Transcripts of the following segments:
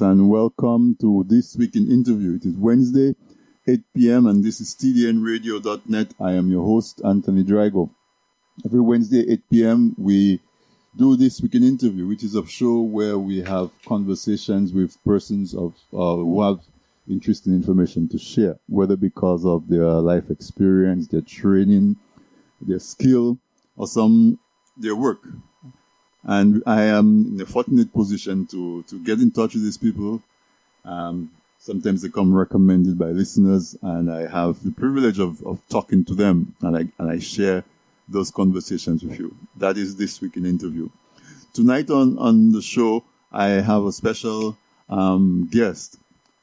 and welcome to this week in interview. It is Wednesday, 8 p.m., and this is TDNRadio.net. I am your host, Anthony Drago. Every Wednesday, 8 p.m., we do this week in interview, which is a show where we have conversations with persons of uh, who have interesting information to share, whether because of their life experience, their training, their skill, or some their work. And I am in a fortunate position to, to get in touch with these people. Um, sometimes they come recommended by listeners and I have the privilege of, of talking to them and I, and I share those conversations with you. That is this week in interview. Tonight on, on the show, I have a special um, guest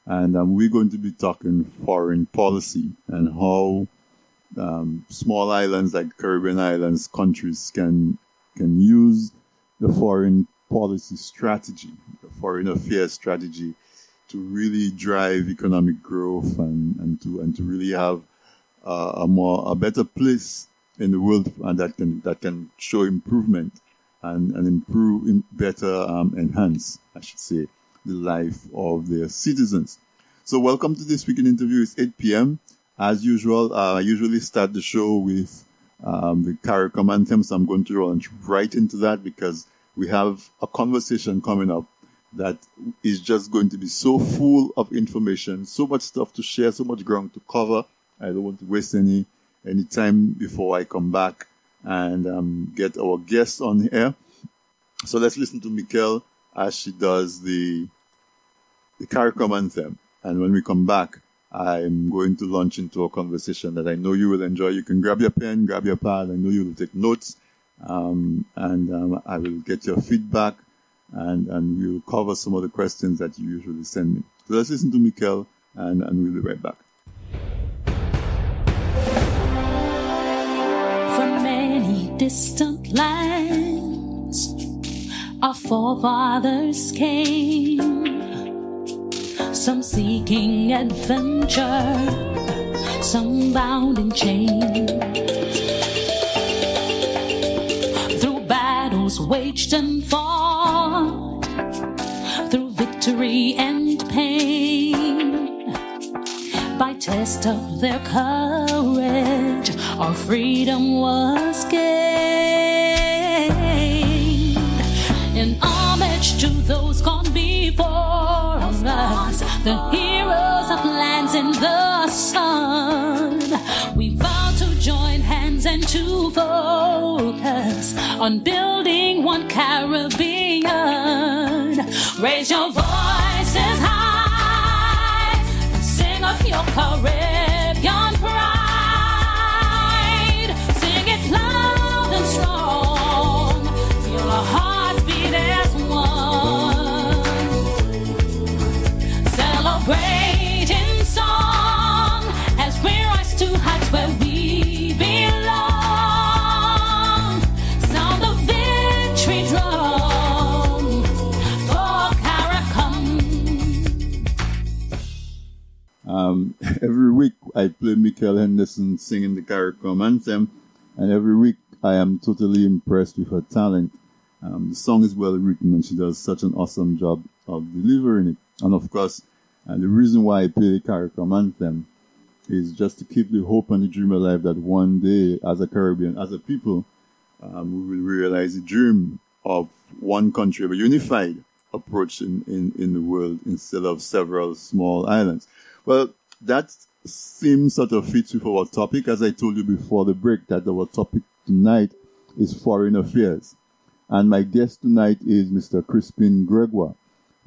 and um, we're going to be talking foreign policy and how um, small islands like Caribbean islands countries can can use the foreign policy strategy, the foreign affairs strategy, to really drive economic growth and, and to and to really have uh, a more a better place in the world and that can that can show improvement and, and improve better um, enhance I should say the life of their citizens. So welcome to this week in interview. It's 8 p.m. As usual, uh, I usually start the show with um, the CARICOM so I'm going to launch right into that because we have a conversation coming up that is just going to be so full of information, so much stuff to share, so much ground to cover. I don't want to waste any any time before I come back and um, get our guests on here. So let's listen to Mikkel as she does the the CARICOM anthem. And when we come back, I'm going to launch into a conversation that I know you will enjoy. You can grab your pen, grab your pad. I know you will take notes, um, and um, I will get your feedback, and and we'll cover some of the questions that you usually send me. So let's listen to Mikkel, and and we'll be right back. From many distant lands, our forefathers came some seeking adventure, some bound in chains. Through battles waged and fought, through victory and pain, by test of their courage, our freedom was gained. The heroes of lands in the sun. We vow to join hands and to focus on building one Caribbean. Raise your voices high sing of your Caribbean every week I play Mikkel Henderson singing the CARICOM anthem, and every week I am totally impressed with her talent. Um, the song is well written, and she does such an awesome job of delivering it. And of course, and the reason why I play the CARICOM anthem is just to keep the hope and the dream alive that one day, as a Caribbean, as a people, um, we will realize the dream of one country, of a unified approach in, in, in the world instead of several small islands. Well, that seems sort of fits with our topic. As I told you before the break, that our topic tonight is foreign affairs. And my guest tonight is Mr. Crispin Gregoire.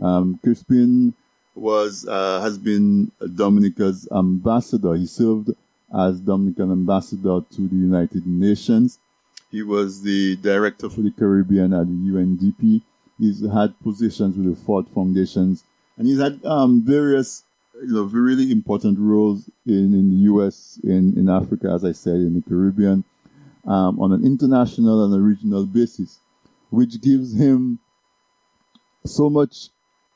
Um, Crispin was uh, has been Dominica's ambassador. He served as Dominican ambassador to the United Nations. He was the director for the Caribbean at the UNDP. He's had positions with the Ford Foundations, and he's had um, various, you know, really important roles in, in the U.S., in, in Africa, as I said, in the Caribbean, um, on an international and a regional basis, which gives him so much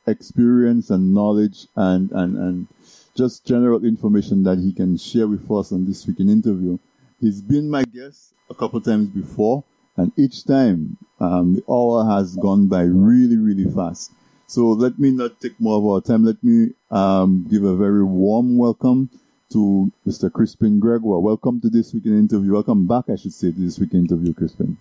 experience and knowledge and, and, and just general information that he can share with us on this week in interview. He's been my guest a couple times before, and each time um, the hour has gone by really, really fast. So let me not take more of our time. Let me um, give a very warm welcome to Mr. Crispin Gregoire. Welcome to this week in interview. Welcome back, I should say, to this week in interview, Crispin.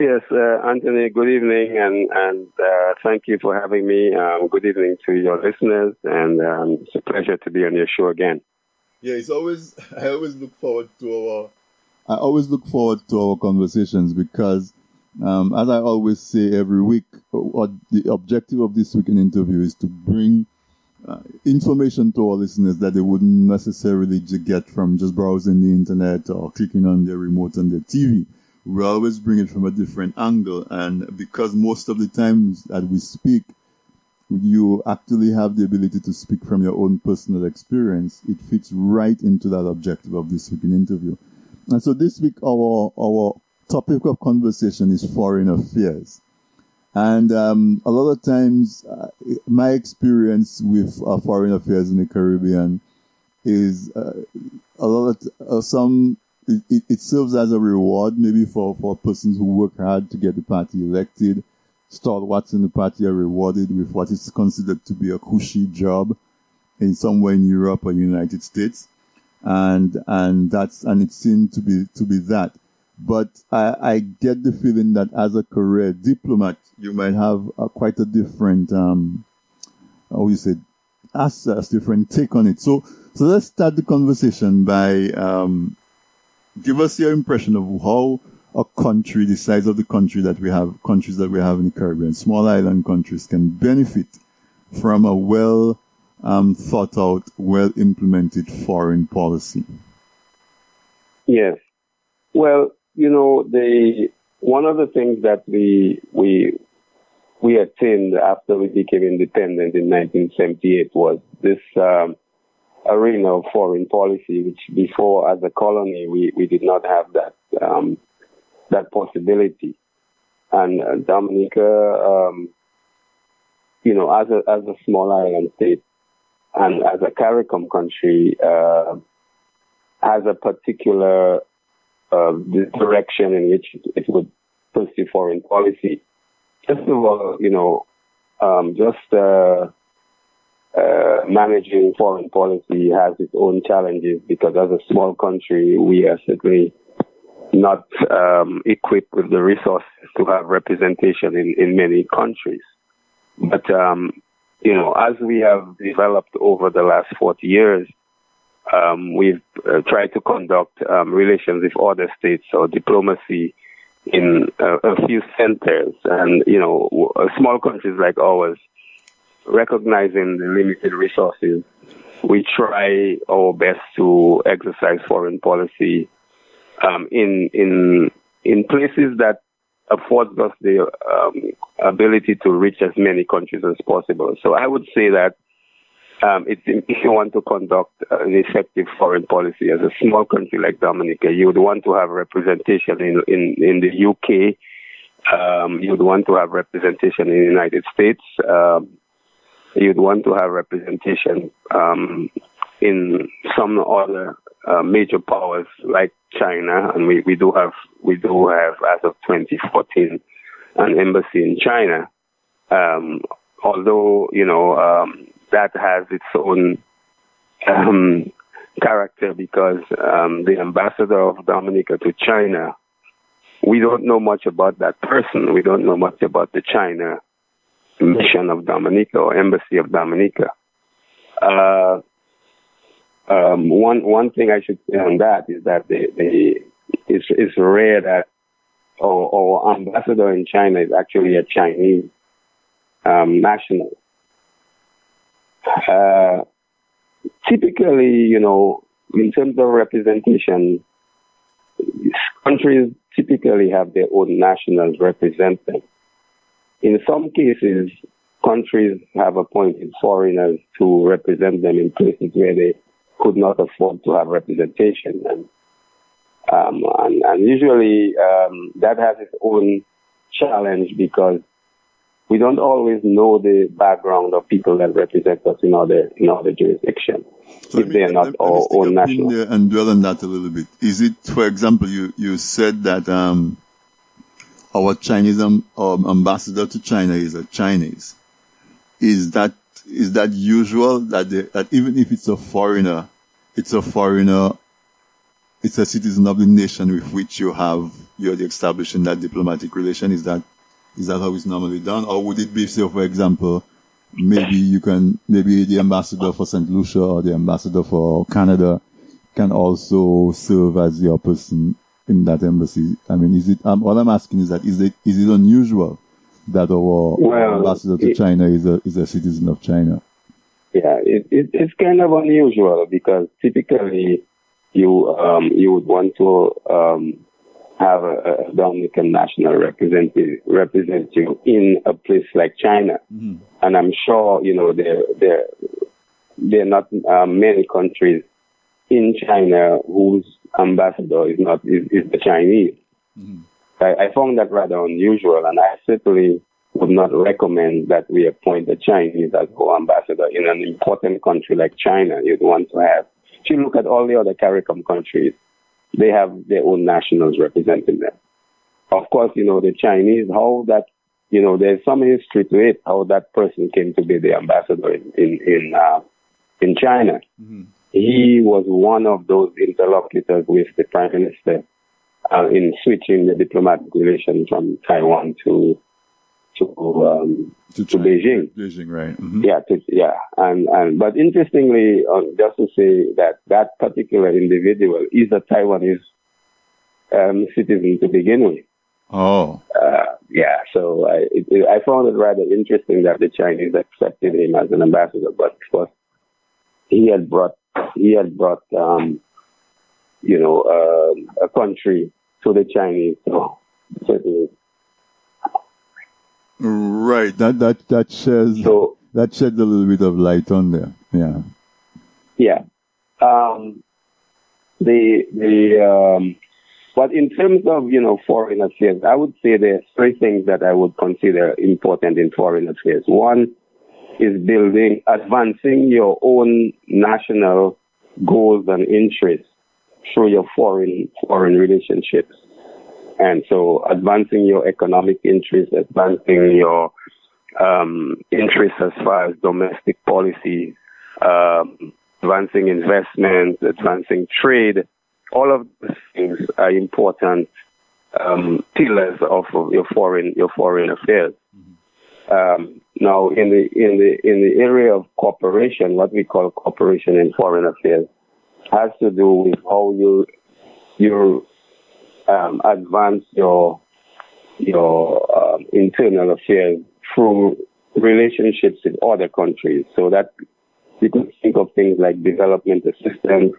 Yes, uh, Anthony, good evening, and, and uh, thank you for having me. Um, good evening to your listeners, and um, it's a pleasure to be on your show again. Yeah, it's always, I always look forward to our, I always look forward to our conversations because, um, as I always say every week, the objective of this week in interview is to bring uh, information to our listeners that they wouldn't necessarily get from just browsing the internet or clicking on their remote on their TV we always bring it from a different angle. And because most of the times that we speak, you actually have the ability to speak from your own personal experience, it fits right into that objective of this week in interview. And so this week, our, our topic of conversation is foreign affairs. And um, a lot of times, uh, my experience with uh, foreign affairs in the Caribbean is uh, a lot of uh, some it, it, serves as a reward maybe for, for persons who work hard to get the party elected. Stalwarts in the party are rewarded with what is considered to be a cushy job in somewhere in Europe or United States. And, and that's, and it seemed to be, to be that. But I, I get the feeling that as a career diplomat, you might have a, quite a different, um, how you say, access, different take on it. So, so let's start the conversation by, um, give us your impression of how a country, the size of the country that we have, countries that we have in the Caribbean, small island countries can benefit from a well um, thought out, well implemented foreign policy. Yes. Well, you know, the one of the things that we we we attained after we became independent in 1978 was this um, arena of foreign policy, which before, as a colony, we, we did not have that um, that possibility. And uh, Dominica, um, you know, as a as a small island state and as a CARICOM country, uh, has a particular uh, direction in which it would pursue foreign policy. First of all, you know, um, just uh, uh, managing foreign policy has its own challenges because as a small country, we are certainly not um, equipped with the resources to have representation in, in many countries. But, um, you know, as we have developed over the last 40 years, um, we've uh, tried to conduct um, relations with other states or diplomacy in uh, a few centers. And, you know, small countries like ours recognizing the limited resources, we try our best to exercise foreign policy um, in in in places that affords us the um, ability to reach as many countries as possible. So I would say that um, it's if you want to conduct an effective foreign policy as a small country like Dominica, you would want to have representation in in, in the UK. Um, you would want to have representation in the United States. Um, you'd want to have representation um, in some other uh, major powers like China, and we, we do have we do have as of 2014 an embassy in China. Um, although you know um, that has its own um, character because um, the ambassador of Dominica to China, we don't know much about that person. We don't know much about the China mission of Dominica or embassy of Dominica. Uh, um, one one thing I should say on that is that it's, it's rare that our, our ambassador in China is actually a Chinese um, national. Uh, typically, you know, in terms of representation, countries typically have their own nationals represent them. In some cases, countries have appointed foreigners to represent them in places where they could not afford to have representation. And, um, and, and, usually um, that has its own challenge because we don't always know the background of people that represent us in other in other jurisdictions so if they are not our own national. And dwell on that a little bit. Is it, for example, you you said that um, our Chinese um, um, ambassador to China is a Chinese. is that is that usual that they, that even if it's a foreigner, it's a foreigner, it's a citizen of the nation with which you have you're establishing that diplomatic relation. Is that is that how it's normally done, or would it be, say, for example, maybe you can maybe the ambassador for Saint Lucia or the ambassador for Canada can also serve as your person in that embassy. I mean, is it? Um, all I'm asking is that is it is it unusual that our well, ambassador to it, China is a is a citizen of China? Yeah, it, it, it's kind of unusual because typically you um, you would want to um, have a, a, Dominican national representative represent you in a place like China, mm-hmm. and I'm sure you know there there there are not um, many countries in China whose ambassador is not is, is the Chinese. Mm-hmm. I, I, found that rather unusual, and I certainly would not recommend that we appoint a Chinese as co-ambassador in an important country like China. You'd want to have. If you look at all the other CARICOM countries, they have their own nationals representing them. Of course, you know the Chinese, how that you know there's some history to it, how that person came to be the ambassador in in in, uh, in China. Mm-hmm he was one of those interlocutors with the prime minister uh, in switching the diplomatic relations from Taiwan to to um, to, to Beijing. Beijing, right? Mm-hmm. Yeah, to, yeah, and and but interestingly, uh, just to say that that particular individual is a Taiwanese um, citizen to begin with. Oh. Uh, yeah, so I it, I found it rather interesting that the Chinese accepted him as an ambassador, but of course he had brought he had brought, um, you know, uh, a country to the Chinese. So certainly. Right. That that that sheds so, that sheds a little bit of light on there. Yeah. Yeah. Um, the the um, but in terms of you know foreign affairs, I would say there's three things that I would consider important in foreign affairs. One is building, advancing your own national goals and interests through your foreign foreign relationships. And so advancing your economic interests, advancing your um, interests as far as domestic policy, um, advancing investment, advancing trade, all of these things are important um, pillars of your foreign your foreign affairs. Um, now, in the in the in the area of cooperation, what we call cooperation in foreign affairs, has to do with how you you um, advance your your um, internal affairs through relationships with other countries. So that you could think of things like development assistance.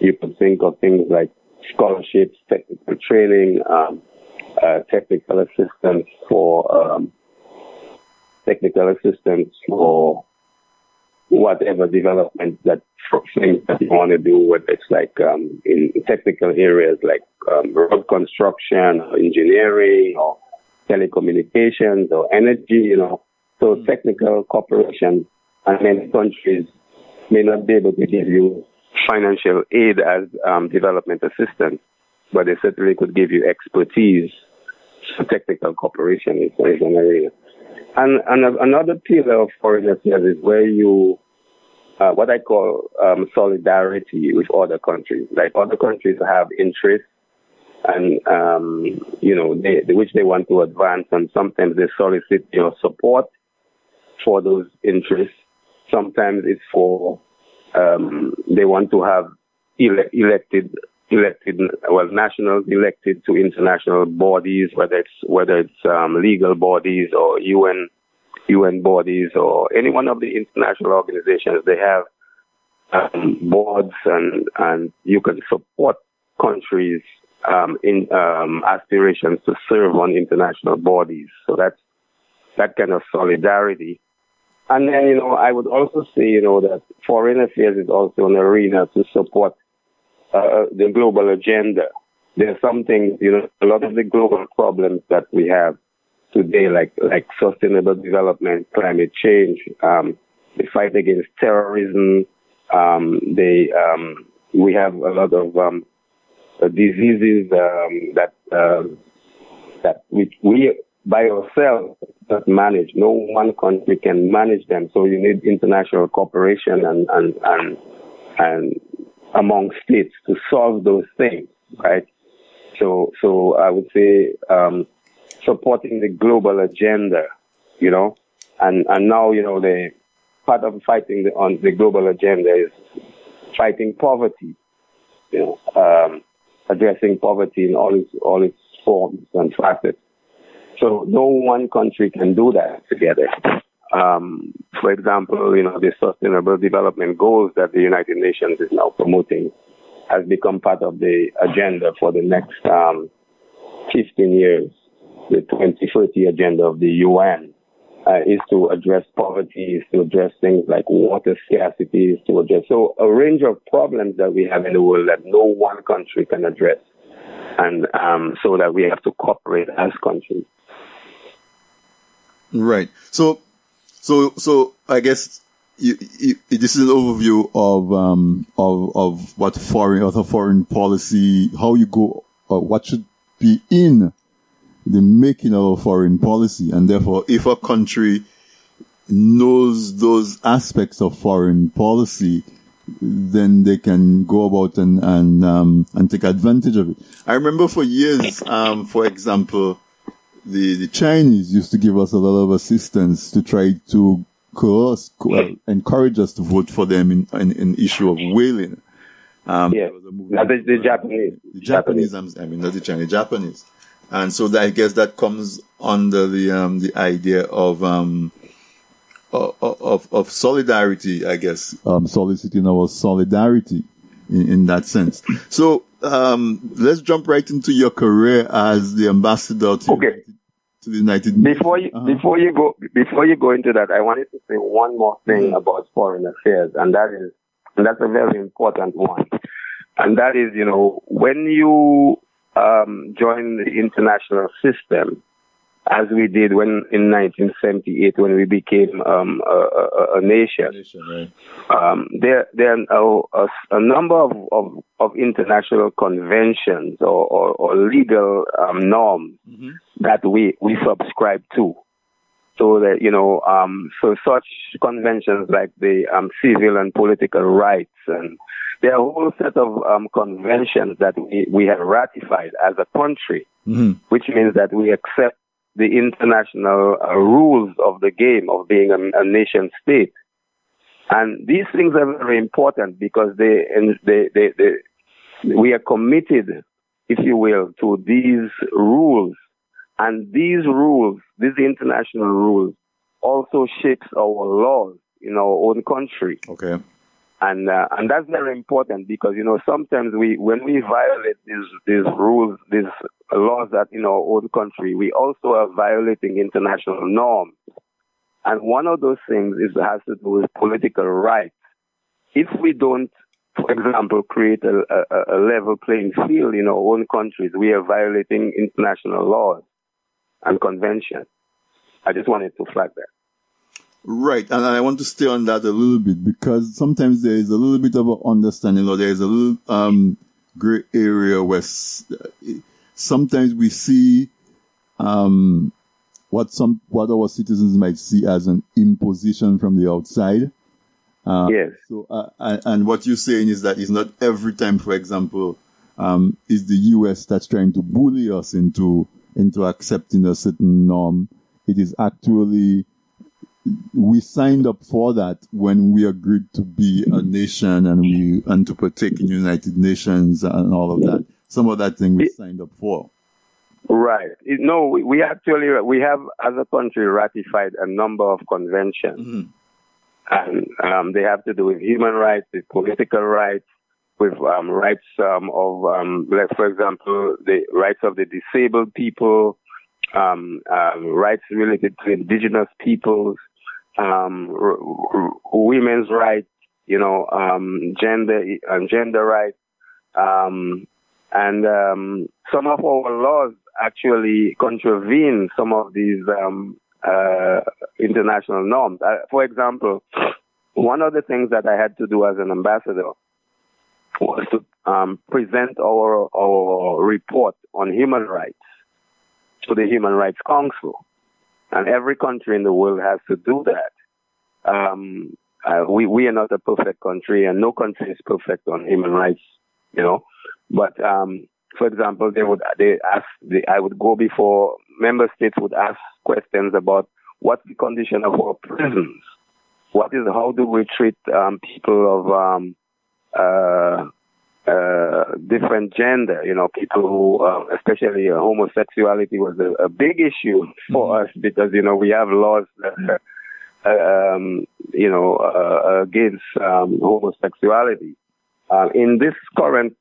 You could think of things like scholarships, technical training, um, uh, technical assistance for um, technical assistance for whatever development that things that you want to do, whether it's like um, in technical areas like um, road construction, or engineering, or telecommunications, or energy, you know. So mm-hmm. technical cooperation, and many countries may not be able to give you financial aid as um, development assistance, but they certainly could give you expertise. So technical cooperation is, is an area. And, and another pillar of foreign affairs is where you, uh, what I call um, solidarity with other countries. Like other countries have interests and, um, you know, they, which they want to advance, and sometimes they solicit your support for those interests. Sometimes it's for, um, they want to have ele- elected elected, well, nationals elected to international bodies, whether it's whether it's um, legal bodies or UN UN bodies or any one of the international organizations. They have um, boards, and and you can support countries um, in um, aspirations to serve on international bodies. So that's that kind of solidarity. And then, you know, I would also say, you know, that foreign affairs is also an arena to support uh, the global agenda. There are some things, you know, a lot of the global problems that we have today, like like sustainable development, climate change, um, the fight against terrorism. Um, they um, we have a lot of um, uh, diseases um, that uh, that we, we by ourselves not manage. No one country can manage them. So you need international cooperation and, and, and, and among states to solve those things, right? So, so I would say, um, supporting the global agenda, you know, and, and now, you know, the part of fighting the, on the global agenda is fighting poverty, you know, um, addressing poverty in all its, all its forms and facets. So no one country can do that together. Um, for example, you know, the Sustainable Development Goals that the United Nations is now promoting has become part of the agenda for the next um, 15 years, the 2030 agenda of the UN. Uh, is to address poverty, is to address things like water scarcity, is to address so a range of problems that we have in the world that no one country can address, and um, so that we have to cooperate as countries. Right. So, so, so I guess you, you, this is an overview of um, of of what foreign other foreign policy, how you go, uh, what should be in the making of a foreign policy, and therefore, if a country knows those aspects of foreign policy, then they can go about and and um, and take advantage of it. I remember for years, um, for example, the the Chinese used to give us a lot of assistance to try to coerce, well, encourage us to vote for them in an issue of whaling. Um, yeah, the, the Japanese. The Japanese, Japanese, I mean, not the Chinese, Japanese. And so that, I guess that comes under the, um, the idea of, um, of, of solidarity, I guess, um, soliciting our solidarity in, in that sense. So, um, let's jump right into your career as the ambassador to okay to the United Before you, uh-huh. before you go, before you go into that, I wanted to say one more thing mm-hmm. about foreign affairs, and that is, and that's a very important one, and that is, you know, when you um, join the international system, as we did when in 1978 when we became um, a, a, a, nation. nation right. um, there, there are a, a, number of, of, of, international conventions or, or, or legal um, norms mm-hmm. that we, we subscribe to. So that, you know, um, so such conventions like the um, civil and political rights and there are a whole set of um, conventions that we, we have ratified as a country, mm-hmm. which means that we accept the international uh, rules of the game of being a, a, nation state. And these things are very important because they, they, they, they, we are committed, if you will, to these rules. And these rules, these international rules, also shapes our laws in our own country. Okay and uh, and that's very important because you know sometimes we when we violate these these rules these laws that in our own country we also are violating international norms. And one of those things is has to do with political rights. If we don't for example create a, a, a level playing field in our own countries we are violating international laws and conventions. I just wanted to flag that Right, and I want to stay on that a little bit because sometimes there is a little bit of an understanding, or there is a little um, gray area where sometimes we see um, what some what our citizens might see as an imposition from the outside. Uh, yes. So, uh, and what you're saying is that it's not every time, for example, um, is the U.S. that's trying to bully us into into accepting a certain norm. It is actually we signed up for that when we agreed to be a nation and we and to partake in United Nations and all of that. Some of that thing we signed up for. Right. No, we actually we have as a country ratified a number of conventions, mm-hmm. and um, they have to do with human rights, with political rights, with um, rights um, of, um, like for example, the rights of the disabled people, um, um, rights related to indigenous peoples, um, r- r- women's rights, you know, um, gender uh, gender rights, um, and um, some of our laws actually contravene some of these um, uh, international norms. Uh, for example, one of the things that I had to do as an ambassador was to um, present our our report on human rights to the Human Rights Council. And every country in the world has to do that. Um, uh, we, we are not a perfect country and no country is perfect on human rights, you know. But, um, for example, they would, they ask, they, I would go before member states would ask questions about what's the condition of our prisons? What is, how do we treat, um, people of, um, uh, uh, different gender, you know, people who, uh, especially uh, homosexuality was a, a, big issue for mm-hmm. us because, you know, we have laws that, uh, um, you know, uh, against um, homosexuality. Uh, in this current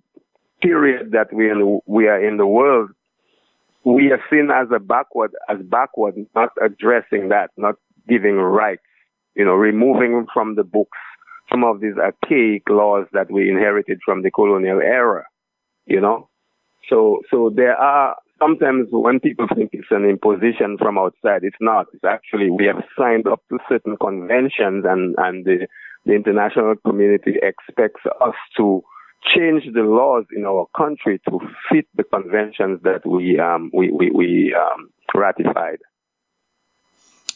period that we in, we are in the world, we are seen as a backward, as backward, not addressing that, not giving rights, you know, removing from the books some of these archaic laws that we inherited from the colonial era, you know. So, so there are sometimes when people think it's an imposition from outside, it's not. It's actually we have signed up to certain conventions, and and the the international community expects us to change the laws in our country to fit the conventions that we um, we we, we um, ratified.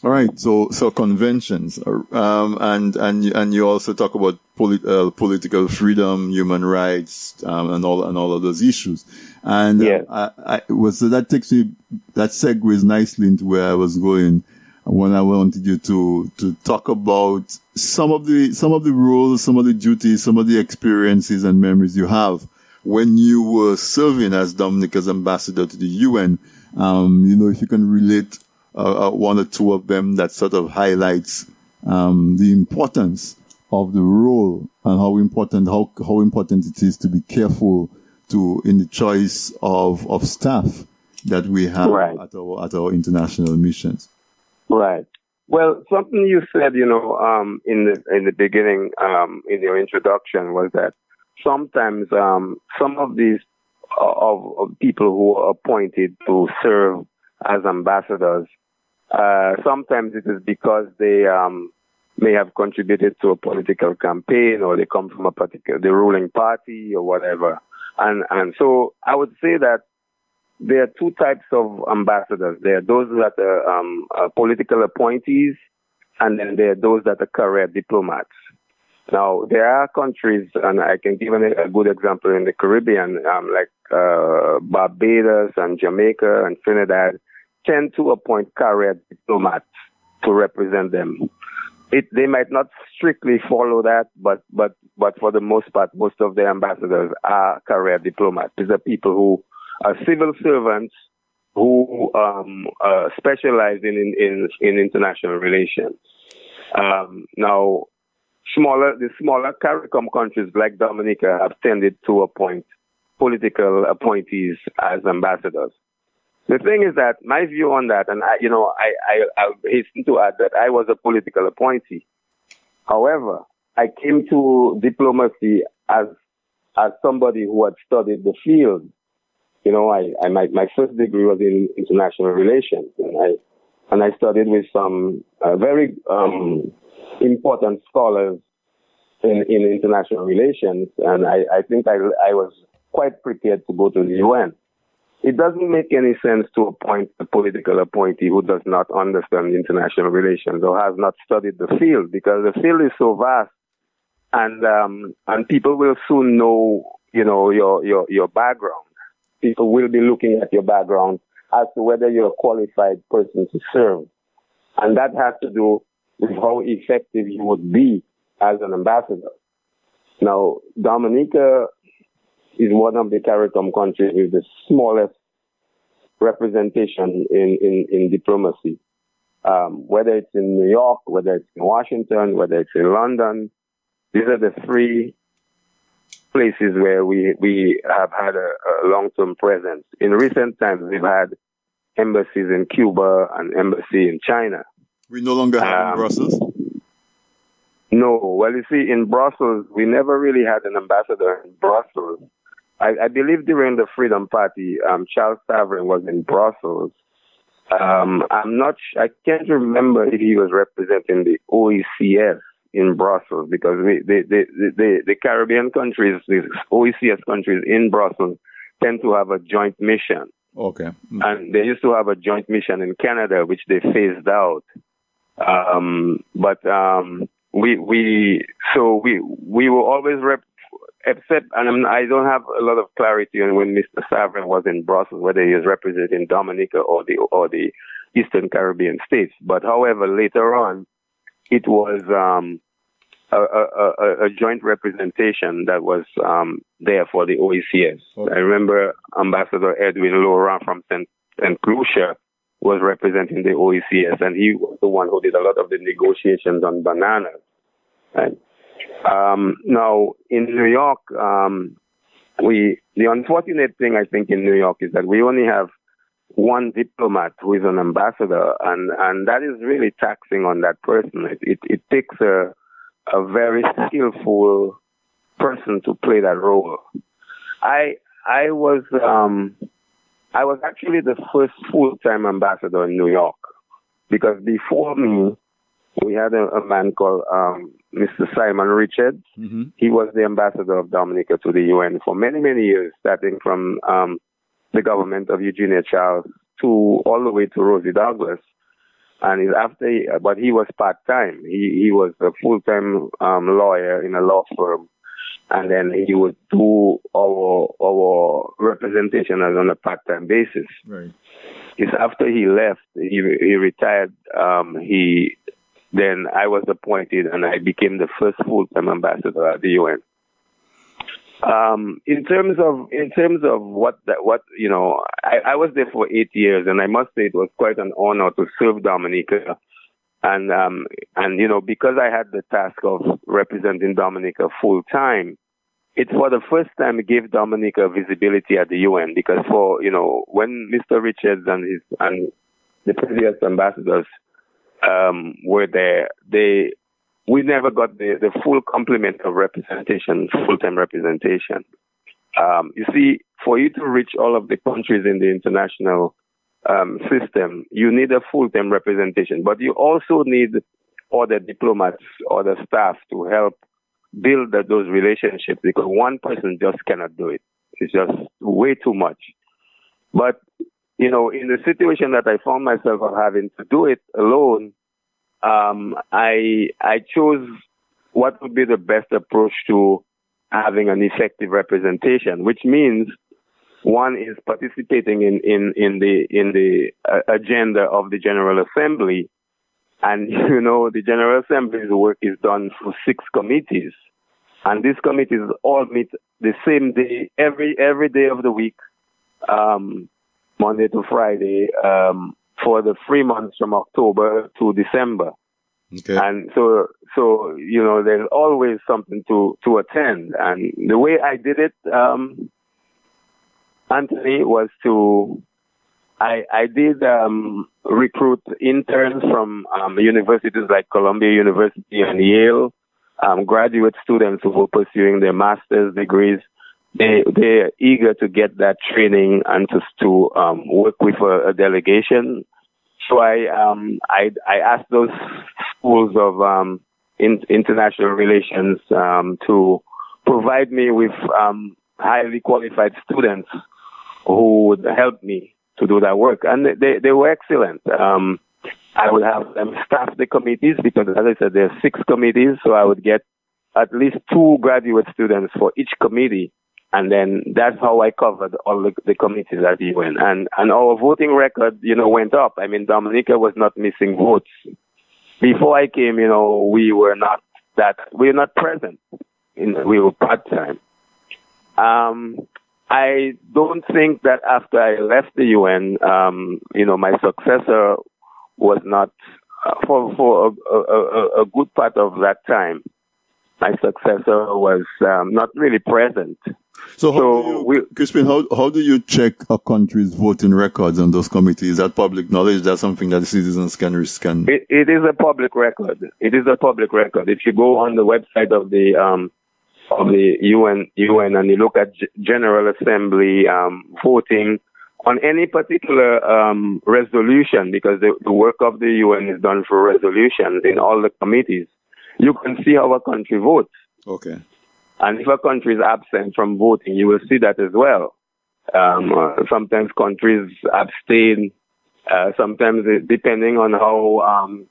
All right. So, so conventions, um, and, and, and you also talk about polit- uh, political freedom, human rights, um, and all, and all of those issues. And, uh, yeah. I, I was, so that takes me, that segues nicely into where I was going when I wanted you to, to talk about some of the, some of the roles, some of the duties, some of the experiences and memories you have when you were serving as Dominica's ambassador to the UN. Um, you know, if you can relate uh, uh, one or two of them that sort of highlights um, the importance of the role and how important how how important it is to be careful to in the choice of of staff that we have right. at our at our international missions. Right. Well, something you said, you know, um, in the in the beginning, um, in your introduction, was that sometimes um, some of these uh, of, of people who are appointed to serve as ambassadors uh, sometimes it is because they um, may have contributed to a political campaign or they come from a particular the ruling party or whatever. And and so I would say that there are two types of ambassadors. There are those that are, um, are political appointees, and then there are those that are career diplomats. Now, there are countries, and I can give a good example in the Caribbean, um, like uh, Barbados and Jamaica and Trinidad, tend to appoint career diplomats to represent them. It, they might not strictly follow that, but, but, but for the most part, most of the ambassadors are career diplomats. These are people who are civil servants who um, uh, specialize in, in, in international relations. Um, now, smaller the smaller CARICOM countries like Dominica have tended to appoint political appointees as ambassadors. The thing is that my view on that, and I, you know, I, I, I hasten to add that I was a political appointee. However, I came to diplomacy as, as somebody who had studied the field. You know, I, I my, my first degree was in international relations, and I, and I studied with some uh, very um, important scholars in, in international relations, and I, I think I, I was quite prepared to go to the UN. It doesn't make any sense to appoint a political appointee who does not understand international relations or has not studied the field because the field is so vast and um, and people will soon know you know your your your background. People will be looking at your background as to whether you're a qualified person to serve, and that has to do with how effective you would be as an ambassador. Now, Dominica is one of the CARICOM countries with the smallest representation in, in, in diplomacy. Um, whether it's in New York, whether it's in Washington, whether it's in London, these are the three places where we, we have had a, a long-term presence. In recent times, we've had embassies in Cuba and embassy in China. We no longer have um, in Brussels? No. Well, you see, in Brussels, we never really had an ambassador in Brussels. I, I believe during the Freedom Party, um, Charles Savarin was in Brussels. Um, I'm not, I can't remember if he was representing the OECS in Brussels because we, the, the, the, the Caribbean countries, the OECS countries in Brussels tend to have a joint mission. Okay. Mm. And they used to have a joint mission in Canada, which they phased out. Um, but um, we we so we we were always rep, except and I'm, I do not have a lot of clarity on when Mr. Savarin was in Brussels, whether he was representing Dominica or the or the Eastern Caribbean states. But however, later on, it was um, a, a, a, joint representation that was um, there for the OECS. Okay. I remember Ambassador Edwin Laurent from St. St. Lucia was representing the OECS, and he was the one who did a lot of the negotiations on bananas. Right? Um, now, in New York, um, we the unfortunate thing I think in New York is that we only have one diplomat who is an ambassador, and and that is really taxing on that person. It it, it takes a a very skillful person to play that role. I I was um I was actually the first full time ambassador in New York because before me we had a, a man called um, Mr. Simon Richards. Mm-hmm. He was the ambassador of Dominica to the UN for many many years, starting from um, the government of Eugenia Charles to all the way to Rosie Douglas and after, but he was part time. He he was a full time um, lawyer in a law firm, and then he would do our our representation as on a part time basis. Right. It's after he left, he he retired. Um, he then I was appointed, and I became the first full time ambassador at the UN. Um, in terms of in terms of what that what you know, I, I was there for eight years, and I must say it was quite an honor to serve Dominica, and um, and you know because I had the task of representing Dominica full time, it for the first time gave Dominica visibility at the UN because for you know when Mr. Richards and his and the previous ambassadors um, were there, they we never got the, the full complement of representation, full-time representation. Um, you see, for you to reach all of the countries in the international um, system, you need a full-time representation, but you also need other diplomats, other staff to help build those relationships because one person just cannot do it. It's just way too much. But, you know, in the situation that I found myself of having to do it alone, um, I I chose what would be the best approach to having an effective representation, which means one is participating in in in the in the uh, agenda of the General Assembly, and you know the General Assembly's work is done through six committees, and these committees all meet the same day every every day of the week, um, Monday to Friday. Um, for the three months from October to December. Okay. And so, so, you know, there's always something to, to attend. And the way I did it, um, Anthony, was to, I, I did, um, recruit interns from, um, universities like Columbia University and Yale, um, graduate students who were pursuing their master's degrees they they're eager to get that training and to to um, work with a, a, delegation. So I um I I asked those schools of um in, international relations um to provide me with um highly qualified students who would help me to do that work, and they they were excellent. Um, I would have them staff the committees because, as I said, there are six committees, so I would get at least two graduate students for each committee and then that's how I covered all the, the committees at the UN. And, and our voting record, you know, went up. I mean, Dominica was not missing votes. Before I came, you know, we were not that, we were not present. We were part time. Um, I don't think that after I left the UN, um, you know, my successor was not, uh, for, for a, a, a, good part of that time, my successor was um, not really present. So, how so you, we, Crispin, how, how do you check a country's voting records on those committees? Is that public knowledge? That's something that citizens can scan? It, it is a public record. It is a public record. If you go on the website of the um, of the UN, UN and you look at G- General Assembly um, voting on any particular um, resolution, because the, the work of the UN is done for resolutions in all the committees, you can see how a country votes. Okay. And if a country is absent from voting, you will see that as well. Um, uh, sometimes countries abstain. Uh, sometimes, it, depending on how um,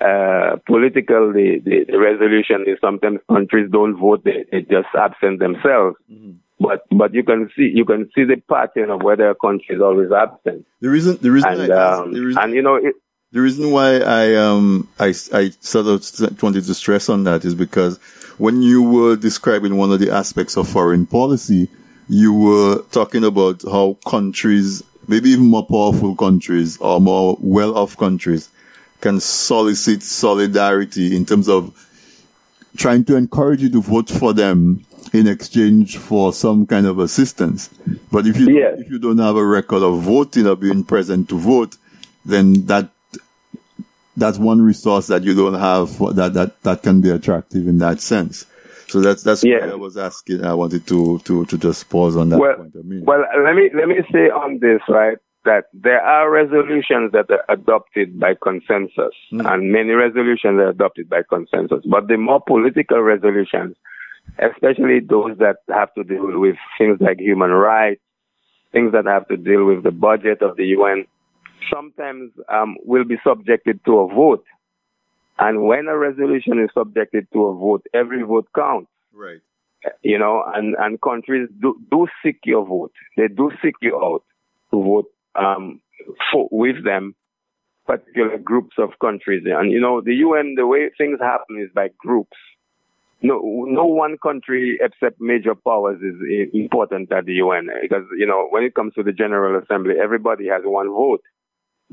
uh, political the, the, the, resolution is, sometimes countries don't vote; they, they just absent themselves. Mm-hmm. But but you can see you can see the pattern of whether a country is always absent. The reason the reason and, um, the reason, and you know it, the reason why I um I I sort of wanted to stress on that is because when you were describing one of the aspects of foreign policy, you were talking about how countries, maybe even more powerful countries or more well-off countries, can solicit solidarity in terms of trying to encourage you to vote for them in exchange for some kind of assistance. But if you yes. if you don't have a record of voting or being present to vote, then that that's one resource that you don't have for, that that that can be attractive in that sense. So that's that's yeah. why I was asking. I wanted to to to just pause on that well, point. I mean, well, let me let me say on this right that there are resolutions that are adopted by consensus, mm. and many resolutions are adopted by consensus. But the more political resolutions, especially those that have to deal with things like human rights, things that have to deal with the budget of the UN, sometimes um, will be subjected to a vote. And when a resolution is subjected to a vote, every vote counts. Right. You know, and, and countries do, do seek your vote. They do seek you out to vote um, for, with them, particular groups of countries. And, you know, the UN, the way things happen is by groups. No, no one country except major powers is important at the UN because, you know, when it comes to the General Assembly, everybody has one vote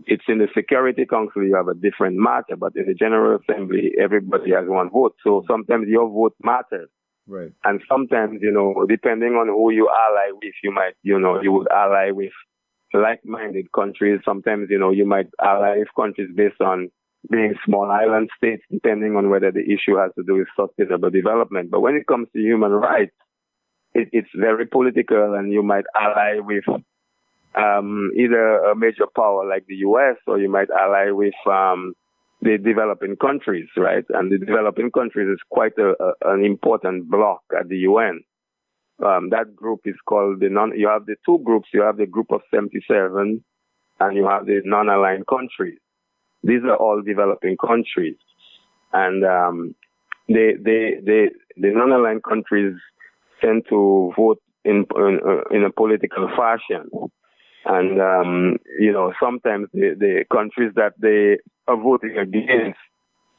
it's in the Security Council, you have a different matter, but in the General Assembly, everybody has one vote. So sometimes your vote matters. Right. And sometimes, you know, depending on who you ally with, you might, you know, you would ally with like-minded countries. Sometimes, you know, you might ally with countries based on being small island states, depending on whether the issue has to do with sustainable development. But when it comes to human rights, it, it's very political and you might ally with um, either a major power like the U.S. or you might ally with um, the developing countries, right? And the developing countries is quite a, a, an important block at the UN. Um, that group is called the non. You have the two groups. You have the group of 77, and you have the non-aligned countries. These are all developing countries, and um, they, they, they, the non-aligned countries tend to vote in in, in a political fashion. And, um, you know, sometimes the, the countries that they are voting against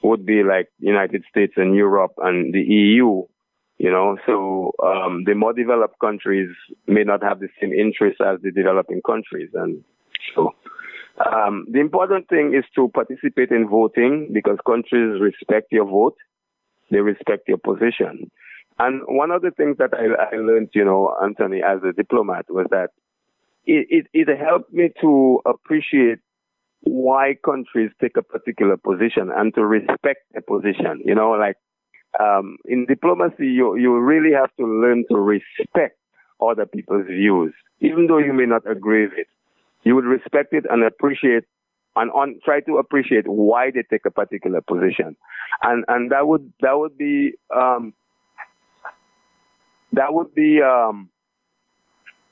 would be like United States and Europe and the EU, you know, so, um, the more developed countries may not have the same interests as the developing countries. And so, um, the important thing is to participate in voting because countries respect your vote. They respect your position. And one of the things that I, I learned, you know, Anthony, as a diplomat was that it, it, it helped me to appreciate why countries take a particular position and to respect a position. You know, like um, in diplomacy, you you really have to learn to respect other people's views, even though you may not agree with it. You would respect it and appreciate and on, try to appreciate why they take a particular position, and and that would that would be um, that would be um,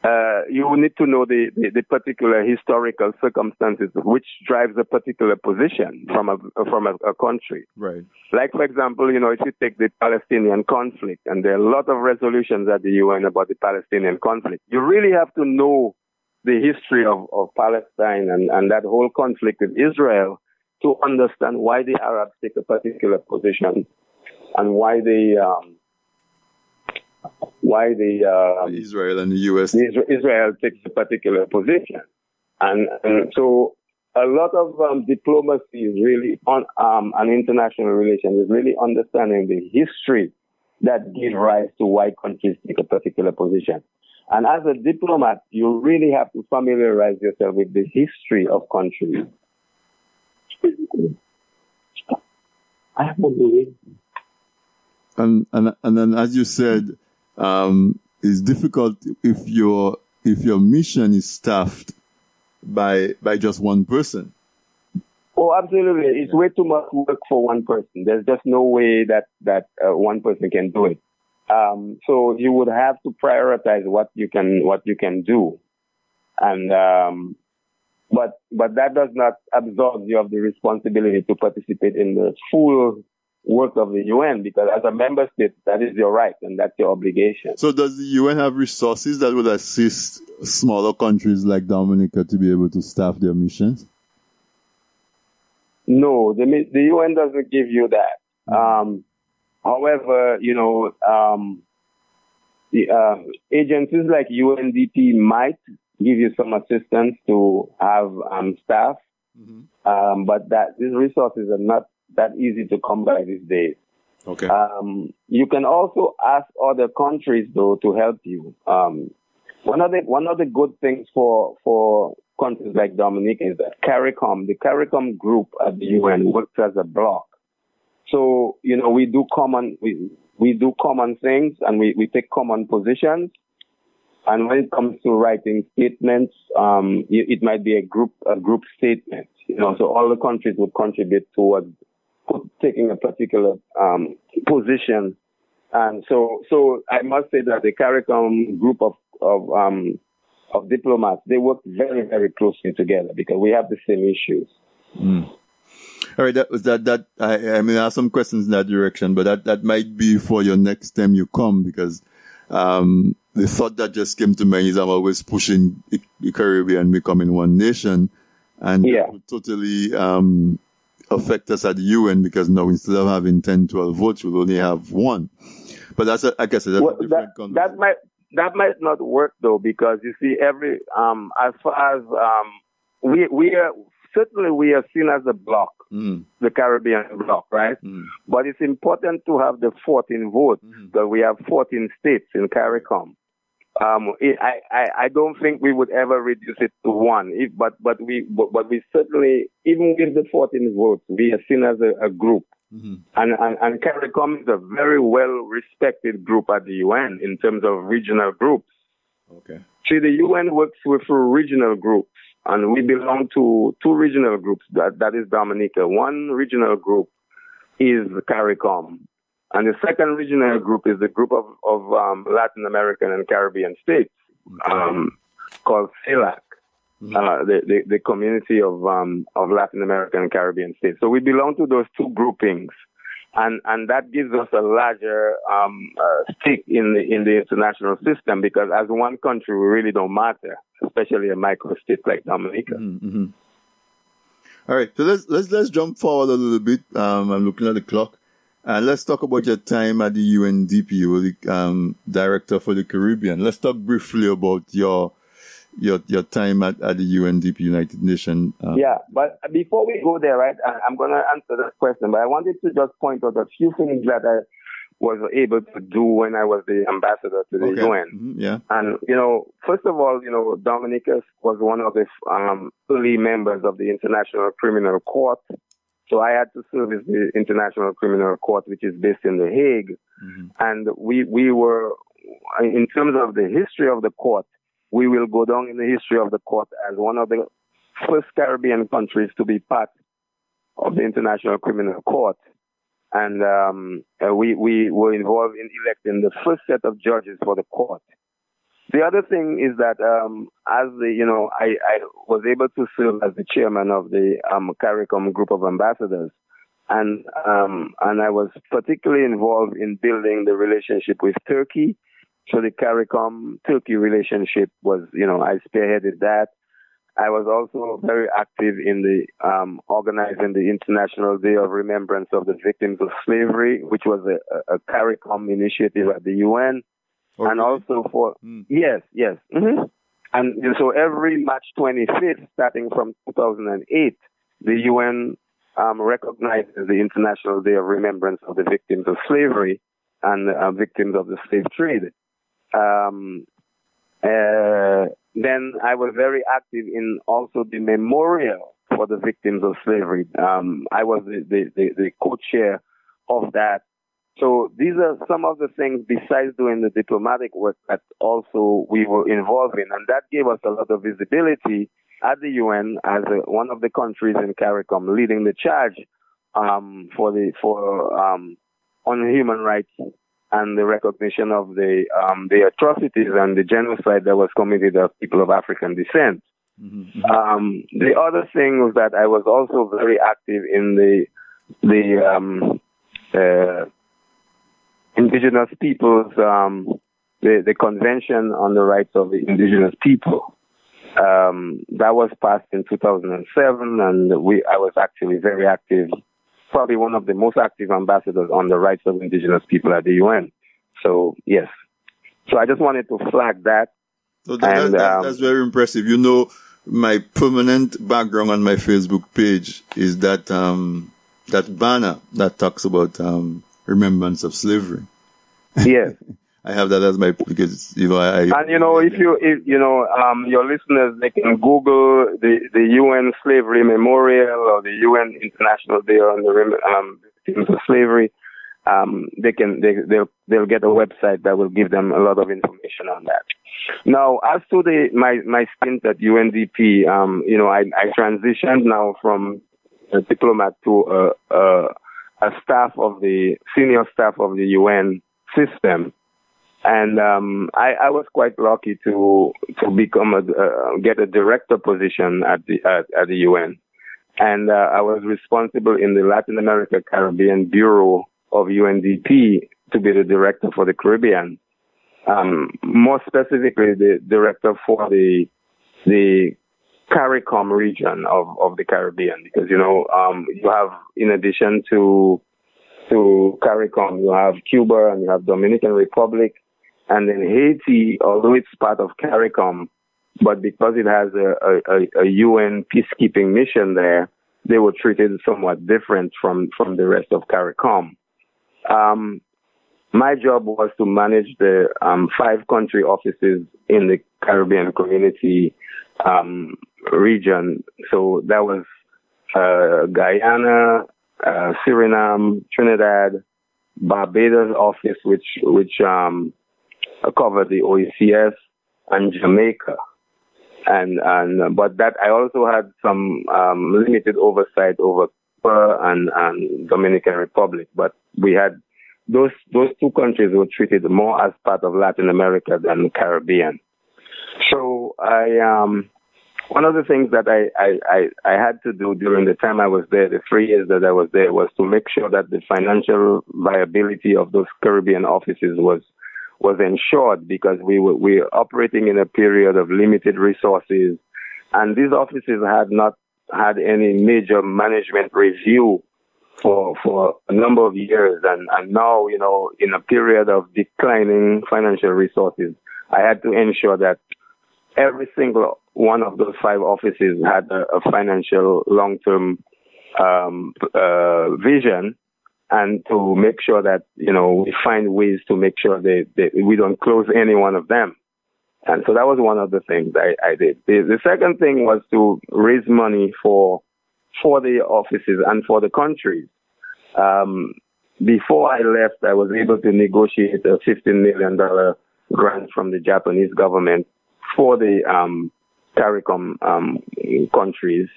uh, you need to know the, the, the, particular historical circumstances which drives a particular position from a from a, a, country. Right. Like for example, you know, if you take the Palestinian conflict, and there are a lot of resolutions at the UN about the Palestinian conflict, you really have to know the history of, of Palestine and, and that whole conflict with Israel to understand why the Arabs take a particular position and why they um, why the uh, Israel and the U.S. Israel takes a particular position, and, and so a lot of um, diplomacy is really on um, an international relation is really understanding the history that gives rise to why countries take a particular position. And as a diplomat, you really have to familiarize yourself with the history of countries. I have and, and and then as you said, um, it's difficult if your if your mission is staffed by by just one person. Oh, absolutely! It's way too much work for one person. There's just no way that that uh, one person can do it. Um, so you would have to prioritize what you can what you can do, and um, but but that does not absolve you of the responsibility to participate in the full work of the UN because as a member state, that is your right and that's your obligation. So does the UN have resources that would assist smaller countries like Dominica to be able to staff their missions? No, the, the UN doesn't give you that. Um, however, you know, um, the uh, agencies like UNDP might give you some assistance to have um, staff, mm-hmm. Um, but that these resources are not that easy to come by these days. Okay. Um, you can also ask other countries though to help you. Um, one of the one of the good things for for countries like Dominica is that CARICOM, the CARICOM group at the UN, works as a block. So you know we do common we we do common things and we, we take common positions. And when it comes to writing statements, um, it, it might be a group a group statement. You know, so all the countries would contribute towards taking a particular um, position. And so, so I must say that the CARICOM group of of um, of diplomats they work very very closely together because we have the same issues. Mm. All right, that was that. That I, I mean, I have some questions in that direction, but that that might be for your next time you come because um, the thought that just came to mind is I'm always pushing the Caribbean becoming one nation, and yeah. totally um, affect us at the UN because now instead of having 10, 12 votes, we'll only have one. But that's, a, I guess, that's well, a different that, that might that might not work though because you see every um as far as um we we are certainly we are seen as a bloc, mm. the Caribbean bloc, right? Mm. But it's important to have the 14 votes mm. because we have 14 states in CARICOM. Um, I, I, I don't think we would ever reduce it to one. If, but, but we, but, but we certainly, even with the 14 votes, we are seen as a, a group. Mm-hmm. And, and, and CARICOM is a very well respected group at the UN in terms of regional groups. Okay. See, the UN works with regional groups, and we belong to two regional groups. That, that is Dominica. One regional group is CARICOM, and the second regional group is the group of, of um, Latin American and Caribbean states um, called CELAC, mm-hmm. uh, the, the, the, community of, um, of Latin American and Caribbean states. So we belong to those two groupings. And, and that gives us a larger um, uh, stake in the, in the international system because as one country, we really don't matter, especially a micro state like Dominica. Mm-hmm. mm-hmm. All right, so let's let's let's jump forward a little bit. Um, I'm looking at the clock. And let's talk about your time at the UNDP, you were the um, director for the Caribbean. Let's talk briefly about your your your time at, at the UNDP, United Nations. Um, yeah, but before we go there, right, I'm going to answer that question, but I wanted to just point out a few things that I was able to do when I was the ambassador to the okay. UN. Mm-hmm, yeah. And, you know, first of all, you know, Dominicus was one of the um, early members of the International Criminal Court. So I had to service the International Criminal Court, which is based in The Hague. Mm-hmm. And we, we were, in terms of the history of the court, we will go down in the history of the court as one of the first Caribbean countries to be part of the International Criminal Court. And um, uh, we, we were involved in electing the first set of judges for the court. The other thing is that um, as the you know I, I was able to serve as the chairman of the um, CARICOM group of ambassadors, and um, and I was particularly involved in building the relationship with Turkey. So the CARICOM Turkey relationship was you know I spearheaded that. I was also very active in the um, organizing the International Day of Remembrance of the Victims of Slavery, which was a, a CARICOM initiative at the UN. Okay. And also for, mm. yes, yes. Mm-hmm. And so every March 25th, starting from 2008, the UN um, recognizes the International Day of Remembrance of the Victims of Slavery and uh, victims of the slave trade. Um, uh, then I was very active in also the memorial for the victims of slavery. Um, I was the, the, the, the co-chair of that so these are some of the things besides doing the diplomatic work that also we were involved in. And that gave us a lot of visibility at the UN as a, one of the countries in CARICOM leading the charge um, for the for um, on human rights and the recognition of the um, the atrocities and the genocide that was committed of people of African descent. Mm-hmm. Um, the other thing was that I was also very active in the the um, uh, indigenous peoples, um, the, the Convention on the Rights of the Indigenous People. Um, that was passed in 2007, and we I was actually very active, probably one of the most active ambassadors on the rights of indigenous people at the UN. So yes, so I just wanted to flag that. So that, and, that, um, that's very impressive. You know, my permanent background on my Facebook page is that um, that banner that talks about um, remembrance of slavery. Yes. I have that as my because you know I and you know if you if you know um your listeners they can Google the the UN Slavery Memorial or the UN International Day on the um victims of slavery um, they can they they'll they'll get a website that will give them a lot of information on that. Now, as to the my my stint at UNDP, um, you know, I I transitioned now from a diplomat to a, a a staff of the senior staff of the UN system, and um, I, I was quite lucky to to become a uh, get a director position at the at, at the UN, and uh, I was responsible in the Latin America Caribbean Bureau of UNDP to be the director for the Caribbean. Um, more specifically, the director for the the CARICOM region of, of the Caribbean, because you know um, you have, in addition to to CARICOM, you have Cuba and you have Dominican Republic, and then Haiti, although it's part of CARICOM, but because it has a, a, a UN peacekeeping mission there, they were treated somewhat different from from the rest of CARICOM. Um, my job was to manage the um, five country offices in the Caribbean community um, region. So that was uh, Guyana, uh, Suriname, Trinidad, Barbados office, which which um, covered the OECS, and Jamaica. And and but that I also had some um, limited oversight over and, and Dominican Republic, but we had those those two countries were treated more as part of Latin America than the Caribbean. So I um one of the things that I, I, I, I had to do during the time I was there, the three years that I was there, was to make sure that the financial viability of those Caribbean offices was was ensured because we were we were operating in a period of limited resources, and these offices had not had any major management review for for a number of years. And, and now, you know, in a period of declining financial resources, I had to ensure that every single one of those five offices had a, a financial long term um, uh, vision and to make sure that, you know, we find ways to make sure that, that we don't close any one of them. And so that was one of the things I, I did. The, the second thing was to raise money for for the offices and for the countries. Um, before I left, I was able to negotiate a $15 million grant from the Japanese government for the um, CARICOM um, countries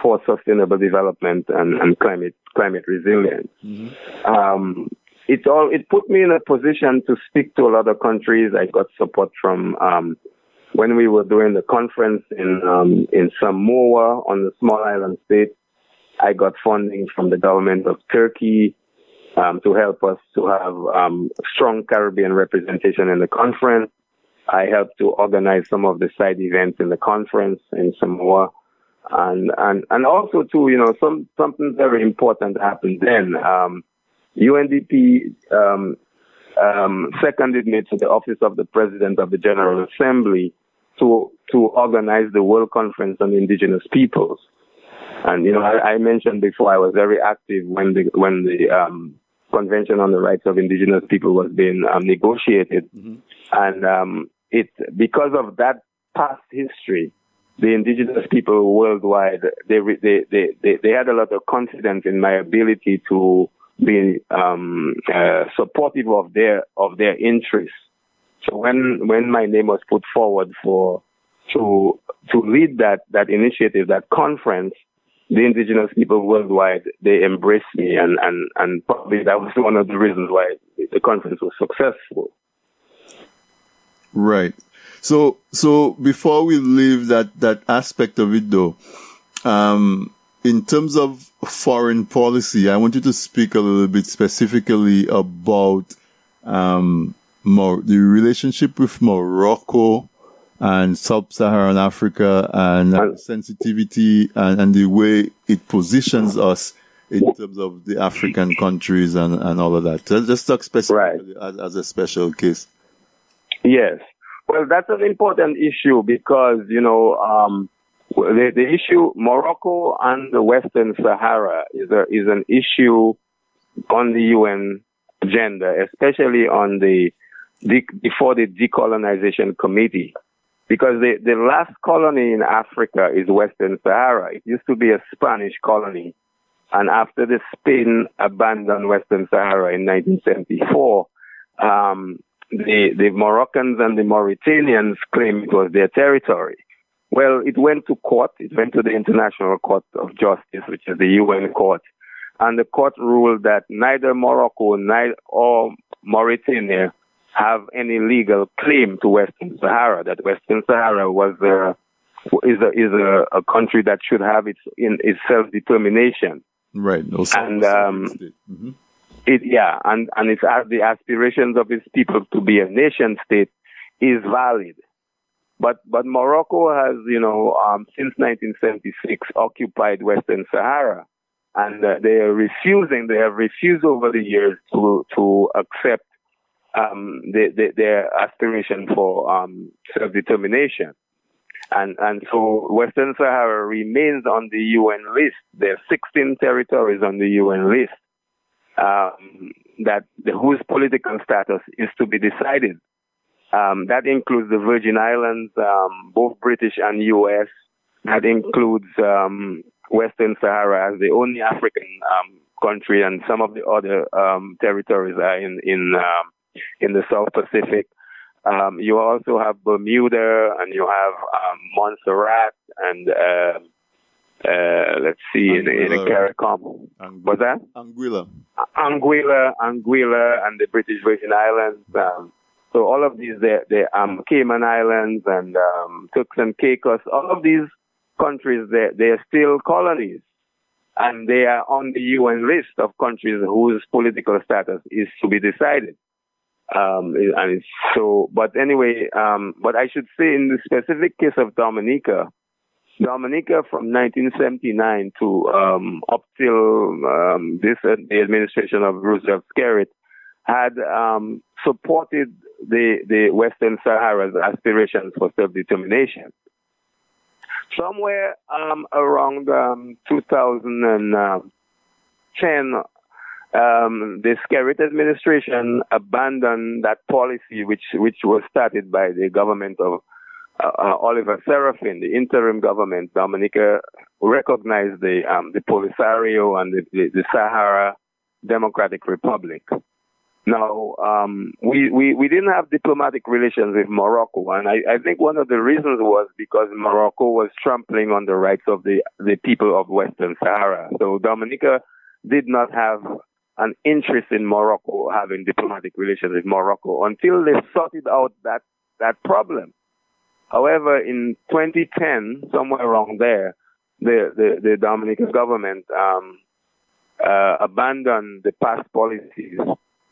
for sustainable development and, and climate climate resilience. Mm-hmm. Um, it all it put me in a position to speak to a lot of countries. I got support from um, when we were doing the conference in um, in Samoa on the small island state. I got funding from the government of Turkey um, to help us to have um, strong Caribbean representation in the conference. I helped to organize some of the side events in the conference in Samoa. And, and, and also too, you know, some, something very important happened then. Um, UNDP um, um, seconded me to the office of the President of the General Assembly to to organize the World Conference on Indigenous Peoples. And you know, I, I mentioned before I was very active when the when the um, Convention on the Rights of Indigenous People was being um, negotiated, mm-hmm. and um, it because of that past history, the indigenous people worldwide they, they they they they had a lot of confidence in my ability to be um, uh, supportive of their of their interests. So when when my name was put forward for to to lead that that initiative, that conference, the indigenous people worldwide they embraced me, and and and probably that was one of the reasons why the conference was successful. Right. So, so before we leave that, that aspect of it though, um, in terms of foreign policy, I want you to speak a little bit specifically about, um, more, the relationship with Morocco and sub-Saharan Africa and uh, sensitivity and, and the way it positions us in terms of the African countries and, and all of that. Let's just talk specifically right. as, as a special case. Yes. Well, that's an important issue because, you know, um, the, the issue, Morocco and the Western Sahara is a, is an issue on the UN agenda, especially on the, before the decolonization committee. Because the, the last colony in Africa is Western Sahara. It used to be a Spanish colony. And after the Spain abandoned Western Sahara in 1974, um, the, the Moroccans and the Mauritanians claim it was their territory. Well, it went to court. It went to the International Court of Justice, which is the UN court. And the court ruled that neither Morocco neither, or Mauritania have any legal claim to Western Sahara, that Western Sahara was a, is a, is a, a country that should have its, in, its self-determination. Right. No, and, um, mm-hmm. It, yeah, and, and it's the aspirations of its people to be a nation state is valid. But but Morocco has, you know, um, since 1976 occupied Western Sahara, and uh, they are refusing. They have refused over the years to to accept um, the, the, their aspiration for um, self determination. And and so Western Sahara remains on the UN list. There are 16 territories on the UN list um, that the, whose political status is to be decided um, that includes the Virgin Islands, um, both British and U.S. That includes um, Western Sahara as the only African um, country, and some of the other um, territories are in in in the South Pacific. you also have Bermuda, and you have Montserrat, and uh, uh, let's see, Anguilla. in, in the CARICOM. What's that? Anguilla. Anguilla, Anguilla, and the British Virgin Islands. Um, so all of these, the, the um, Cayman Islands and um, Turks and Caicos, all of these countries, they they are still colonies, and they are on the UN list of countries whose political status is to be decided. Um, and so, but anyway, um, but I should say in the specific case of Dominica, Dominica from 1979 to um, up till um, this uh, the administration of Roosevelt Skerrit had um, supported the, the Western Sahara's aspirations for self-determination. Somewhere um, around um, 2010, um, the Skerrit administration abandoned that policy, which which was started by the government of uh, uh, Oliver Seraphin, the interim government. Dominica recognized the um, the Polisario and the, the, the Sahara Democratic Republic. Now, um, we, we, we didn't have diplomatic relations with Morocco, and I, I think one of the reasons was because Morocco was trampling on the rights of the, the people of Western Sahara. So Dominica did not have an interest in Morocco having diplomatic relations with Morocco until they sorted out that, that problem. However, in 2010, somewhere around there, the, the, the Dominican government um, uh, abandoned the past policies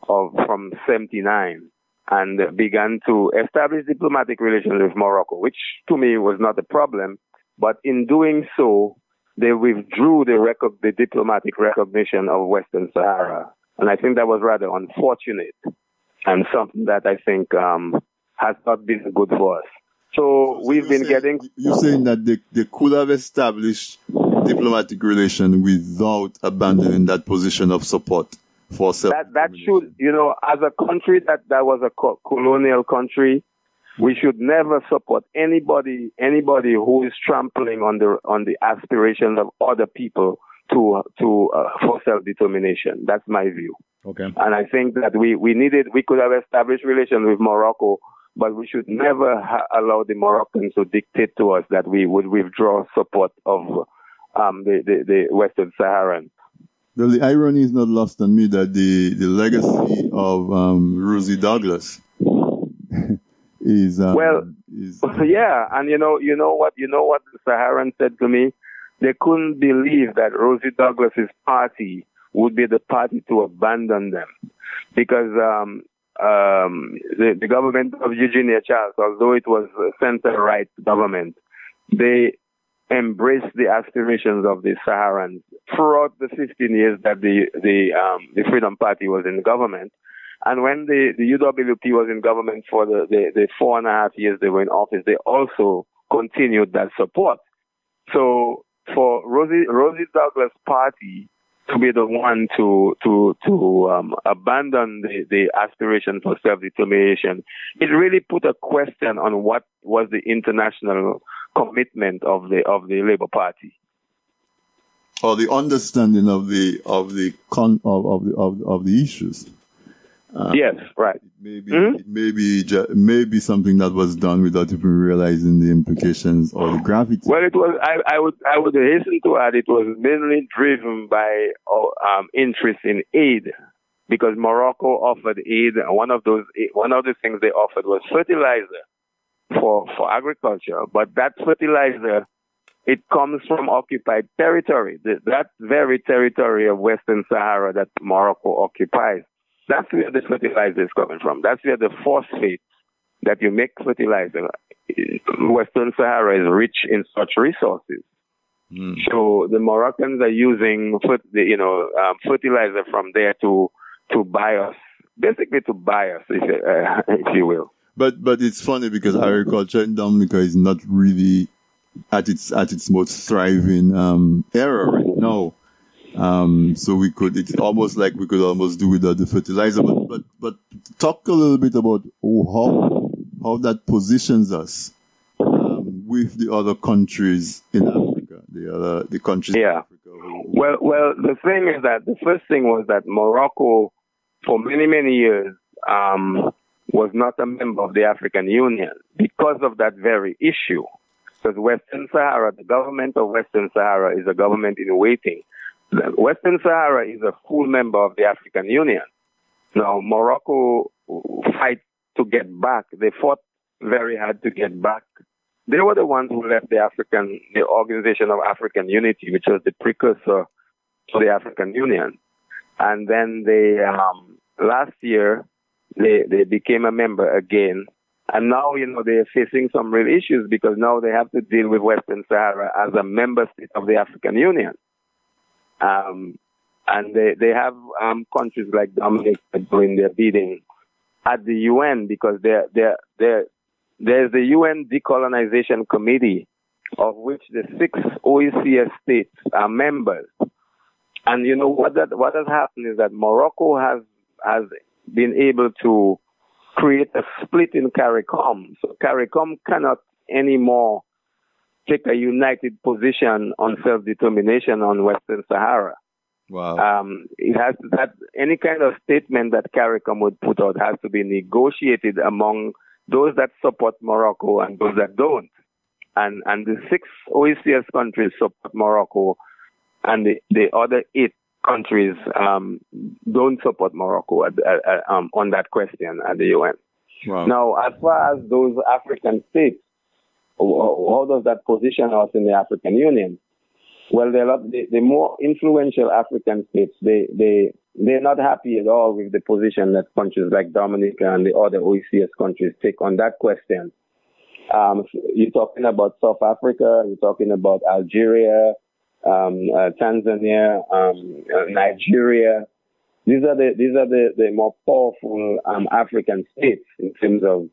of from 79 and began to establish diplomatic relations with Morocco, which to me was not a problem. But in doing so, they withdrew the, record, the diplomatic recognition of Western Sahara. And I think that was rather unfortunate and something that I think um, has not been good for us. So, so we've been saying, getting. You're saying that they, they could have established diplomatic relation without abandoning that position of support for self that that should you know as a country that that was a co- colonial country we should never support anybody anybody who is trampling on the on the aspirations of other people to to uh, for self determination that's my view. Okay. And i think that we we needed we could have established relations with morocco but we should never ha- allow the Moroccans to dictate to us that we would withdraw support of um, the, the, the Western Saharans. Well, the irony is not lost on me that the, the legacy of um, Rosie Douglas is um, well, is, yeah, and you know, you know what, you know what the Saharans said to me. They couldn't believe that Rosie Douglas's party would be the party to abandon them, because um, um, the, the government of Eugenia Charles, although it was a center-right government, they embraced the aspirations of the Saharans throughout the 15 years that the the um, the Freedom Party was in government. And when the, the UWP was in government for the, the, the four and a half years they were in office, they also continued that support. So for Rosie, Rosie Douglas' party to be the one to to to um, abandon the, the aspiration for self determination, it really put a question on what was the international commitment of the of the Labour Party. Or the understanding of the of the con of, of the of, of the issues. Uh, yes, right. Maybe may be, mm-hmm. it may be, ju- may be something that was done without even realizing the implications or the gravity. Well, it was. I, I would. I would hasten to add, it was mainly driven by uh, um, interest in aid, because Morocco offered aid. One of those, one of the things they offered was fertilizer for for agriculture. But that fertilizer, it comes from occupied territory. The, that very territory of Western Sahara that Morocco occupies. That's where the fertilizer is coming from. That's where the phosphate that you make fertilizer. Western Sahara is rich in such resources. Mm. So the Moroccans are using, you know, um, fertilizer from there to to buy us, basically to buy us, if, uh, if you will. But but it's funny because agriculture in Dominica is not really at its at its most thriving um, era right now. Um, so we could, it's almost like we could almost do without the fertilizer. But, but, but talk a little bit about how, how that positions us, um, with the other countries in Africa, the other, the countries yeah. Africa. Well, well, the thing is that the first thing was that Morocco, for many, many years, um, was not a member of the African Union because of that very issue. Because Western Sahara, the government of Western Sahara is a government in waiting. Western Sahara is a full member of the African Union. Now, Morocco fight to get back. They fought very hard to get back. They were the ones who left the African, the Organization of African Unity, which was the precursor to the African Union. And then they, um, last year, they, they became a member again. And now, you know, they're facing some real issues because now they have to deal with Western Sahara as a member state of the African Union. Um, and they, they have um, countries like Dominica doing their bidding at the UN because they're, they're, they're, there's the UN Decolonization Committee, of which the six OECS states are members. And you know what that what has happened is that Morocco has has been able to create a split in CARICOM. So CARICOM cannot anymore take a united position on self-determination on Western Sahara. Wow. Um, it has that any kind of statement that CARICOM would put out has to be negotiated among those that support Morocco and those that don't. And and the six OECS countries support Morocco, and the, the other eight countries um, don't support Morocco at, at, um, on that question at the UN. Wow. Now, as far as those African states, how does that position us in the African Union? Well, the, the more influential African states, they, they, they're not happy at all with the position that countries like Dominica and the other OECS countries take on that question. Um, you're talking about South Africa, you're talking about Algeria, um, uh, Tanzania, um, uh, Nigeria. These are the these are the, the more powerful um, African states in terms of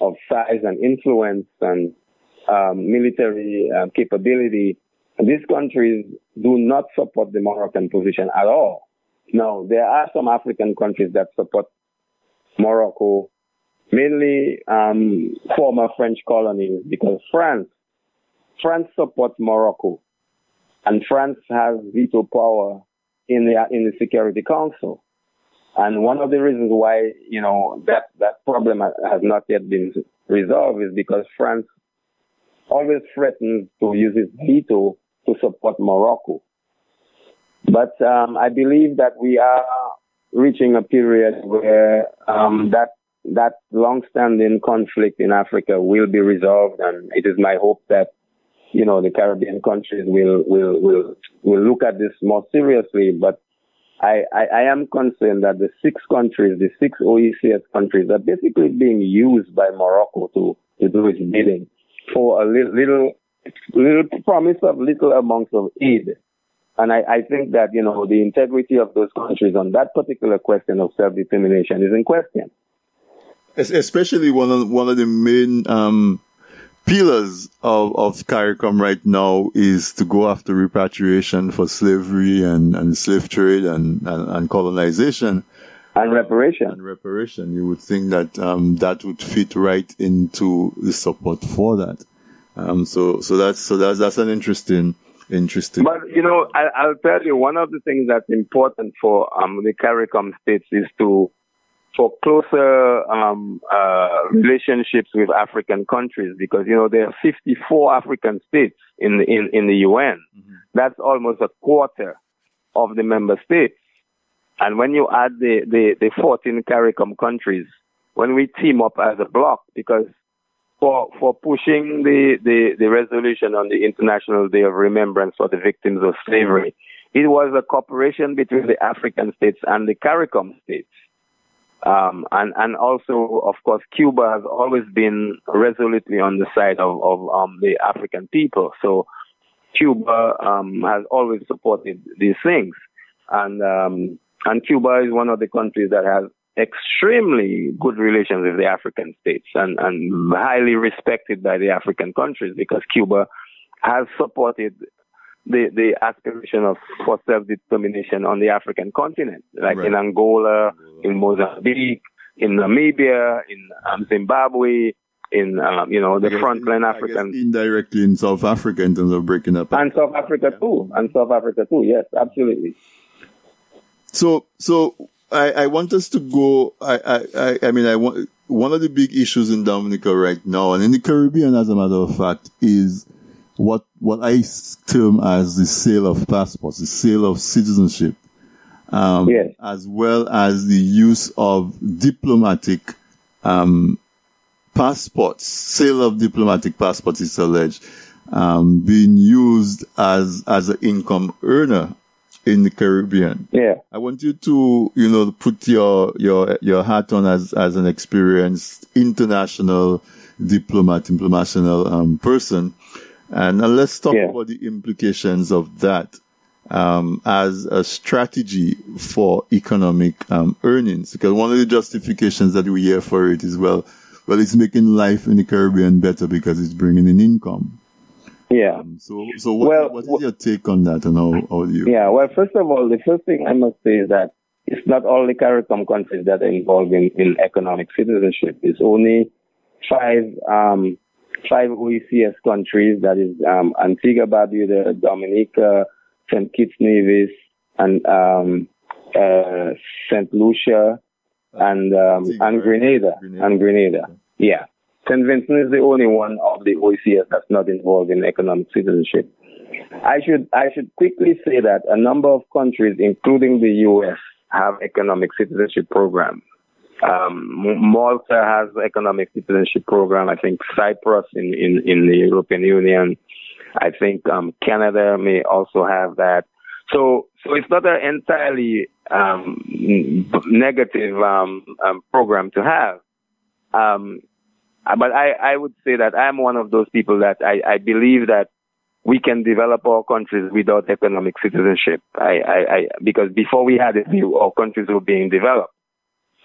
of size and influence and um, military uh, capability. These countries do not support the Moroccan position at all. Now, there are some African countries that support Morocco, mainly um, former French colonies, because France, France supports Morocco, and France has veto power in the in the Security Council. And one of the reasons why you know that that problem has not yet been resolved is because France always threatens to use its veto to support Morocco. But um, I believe that we are reaching a period where um, that that long-standing conflict in Africa will be resolved, and it is my hope that you know the Caribbean countries will will will will look at this more seriously. But I, I, I am concerned that the six countries, the six OECS countries, are basically being used by Morocco to to do its bidding for a little little, little promise of little amounts of aid. And I, I think that, you know, the integrity of those countries on that particular question of self-determination is in question. Especially one of, one of the main, um, pillars of, of CARICOM right now is to go after repatriation for slavery and, and slave trade and, and, and colonization. And reparation. And reparation. You would think that, um, that would fit right into the support for that. Um, so, so that's, so that's, that's an interesting, Interesting. But you know, I, will tell you one of the things that's important for um, the CARICOM states is to for closer um, uh, relationships with African countries because you know there are 54 African states in in in the UN. Mm-hmm. That's almost a quarter of the member states. And when you add the the, the 14 CARICOM countries, when we team up as a bloc, because for for pushing the, the, the resolution on the International Day of Remembrance for the victims of slavery. It was a cooperation between the African states and the CARICOM states. Um, and, and also, of course, Cuba has always been resolutely on the side of, of um, the African people. So Cuba um, has always supported these things. And, um, and Cuba is one of the countries that has extremely good relations with the African states and, and highly respected by the African countries because Cuba has supported the, the aspiration of for self-determination on the African continent, like right. in Angola, in Mozambique, in Namibia, in um, Zimbabwe, in um, you know the frontline African indirectly in South Africa in terms of breaking up and South Africa yeah. too and South Africa too yes absolutely so so I, I want us to go. I, I, I mean, I want one of the big issues in Dominica right now, and in the Caribbean, as a matter of fact, is what what I term as the sale of passports, the sale of citizenship, um, yes. as well as the use of diplomatic um, passports, sale of diplomatic passports is alleged, um, being used as as an income earner in the Caribbean. Yeah. I want you to, you know, put your, your, your hat on as, as an experienced international diplomat, international um, person. And uh, let's talk yeah. about the implications of that um, as a strategy for economic um, earnings. Because one of the justifications that we hear for it is, well, well, it's making life in the Caribbean better because it's bringing in income. Yeah. Um, so, so what, well, what is your take on that and how, how do you? Yeah, well, first of all, the first thing I must say is that it's not all the CARICOM countries that are involved in, in economic citizenship. It's only five, um, five OECS countries, that is, um, Antigua, Barbuda, Dominica, St. Kitts Nevis, and, um, uh, St. Lucia, and, um, and Grenada, Grenada, and Grenada. Yeah. St. Vincent is the only one of the OECS that's not involved in economic citizenship. I should I should quickly say that a number of countries, including the U.S., have economic citizenship programs. Um, Malta has economic citizenship program. I think Cyprus in, in, in the European Union. I think um, Canada may also have that. So so it's not an entirely um, negative um, um, program to have. Uh, but I, I would say that I'm one of those people that I, I believe that we can develop our countries without economic citizenship. I, I, I because before we had it, our countries were being developed.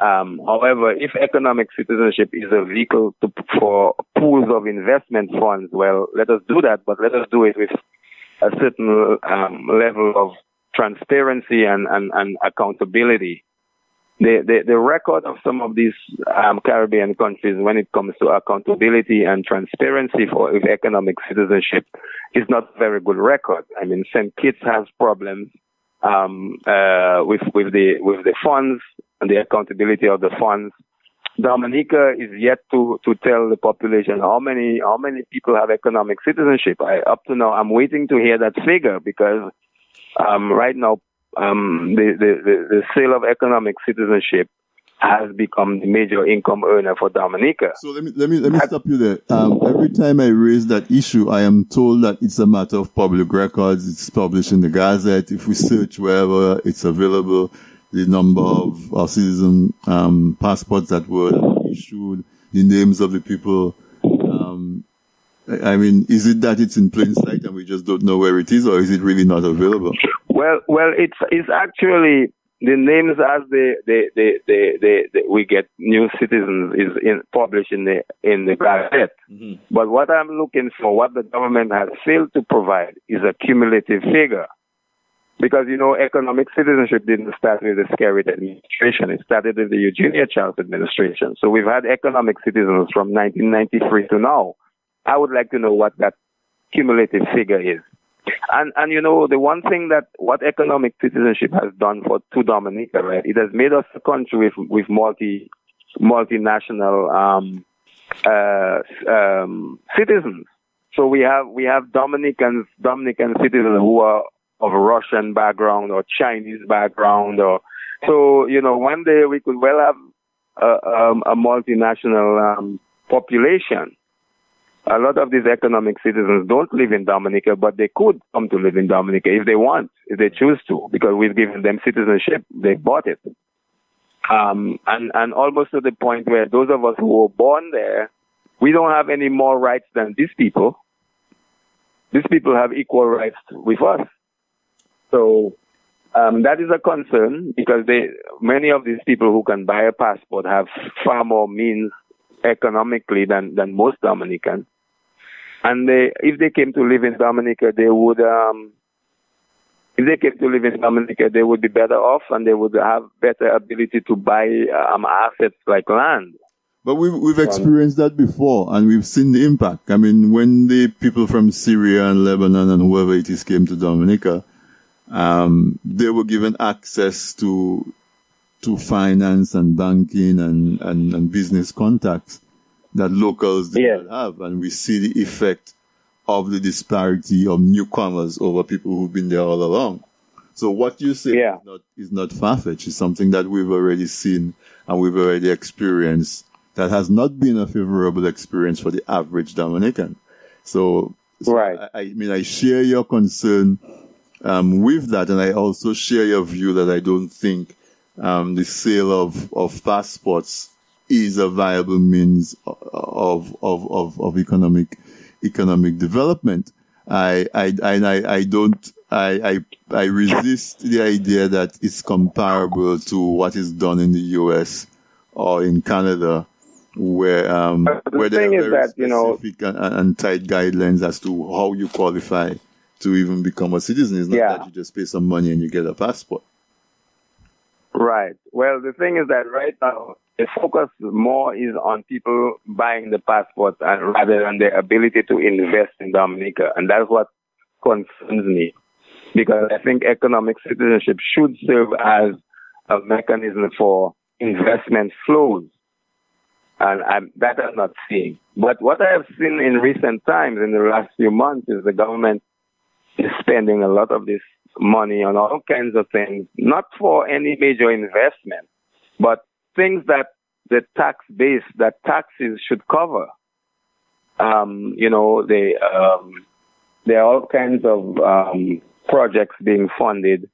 Um, however, if economic citizenship is a vehicle to, for pools of investment funds, well, let us do that, but let us do it with a certain um, level of transparency and, and, and accountability the, the, the record of some of these um, Caribbean countries when it comes to accountability and transparency for economic citizenship is not a very good record. I mean, St. Kitts has problems um, uh, with with the with the funds and the accountability of the funds. Dominica is yet to to tell the population how many how many people have economic citizenship. I, up to now, I'm waiting to hear that figure because um, right now um, the, the, the, sale of economic citizenship has become the major income earner for Dominica. So let me let me let me stop you there. Um, every time I raise that issue, I am told that it's a matter of public records. It's published in the Gazette. If we search wherever it's available, the number of our citizen um, passports that were issued, the names of the people. Um, I mean, is it that it's in plain sight and we just don't know where it is, or is it really not available? Well, well, it's it's actually the names as they they they they, they, they we get new citizens is in, published in the in the Gazette. Mm-hmm. But what I'm looking for, what the government has failed to provide, is a cumulative figure. Because you know, economic citizenship didn't start with the Skerritt administration; it started with the Eugenia Charles administration. So we've had economic citizens from 1993 to now. I would like to know what that cumulative figure is. And and you know the one thing that what economic citizenship has done for to Dominica, right? It has made us a country with with multi multinational um, uh, um, citizens. So we have we have Dominicans Dominican citizens who are of Russian background or Chinese background or so you know one day we could well have a, um, a multinational um, population a lot of these economic citizens don't live in Dominica, but they could come to live in Dominica if they want, if they choose to, because we've given them citizenship. They bought it. Um, and, and almost to the point where those of us who were born there, we don't have any more rights than these people. These people have equal rights with us. So, um, that is a concern because they, many of these people who can buy a passport have far more means economically than, than most Dominicans. And they, if they came to live in Dominica, they would, um, if they came to live in Dominica, they would be better off and they would have better ability to buy um, assets like land. But we've, we've experienced that before and we've seen the impact. I mean, when the people from Syria and Lebanon and whoever it is came to Dominica, um, they were given access to, to finance and banking and, and, and business contacts that locals do yeah. not have. And we see the effect of the disparity of newcomers over people who've been there all along. So what you say yeah. is not, is not far-fetched. It's something that we've already seen and we've already experienced that has not been a favorable experience for the average Dominican. So, so right. I, I, mean, I share your concern um, with that, and I also share your view that I don't think um, the sale of, of passports is a viable means of of of, of economic economic development. I I I I don't I, I I resist the idea that it's comparable to what is done in the U.S. or in Canada, where um the where there are very that, specific you know, and, and, tight guidelines as to how you qualify to even become a citizen. It's not yeah. that you just pay some money and you get a passport. Right. Well, the thing is that right now the focus more is on people buying the passport and rather than their ability to invest in Dominica. And that's what concerns me because I think economic citizenship should serve as a mechanism for investment flows. And I'm, that I'm not seeing. But what I have seen in recent times, in the last few months, is the government is spending a lot of this money on all kinds of things, not for any major investment, but things that the tax base that taxes should cover. Um, you know, they, um, there are all kinds of um, projects being funded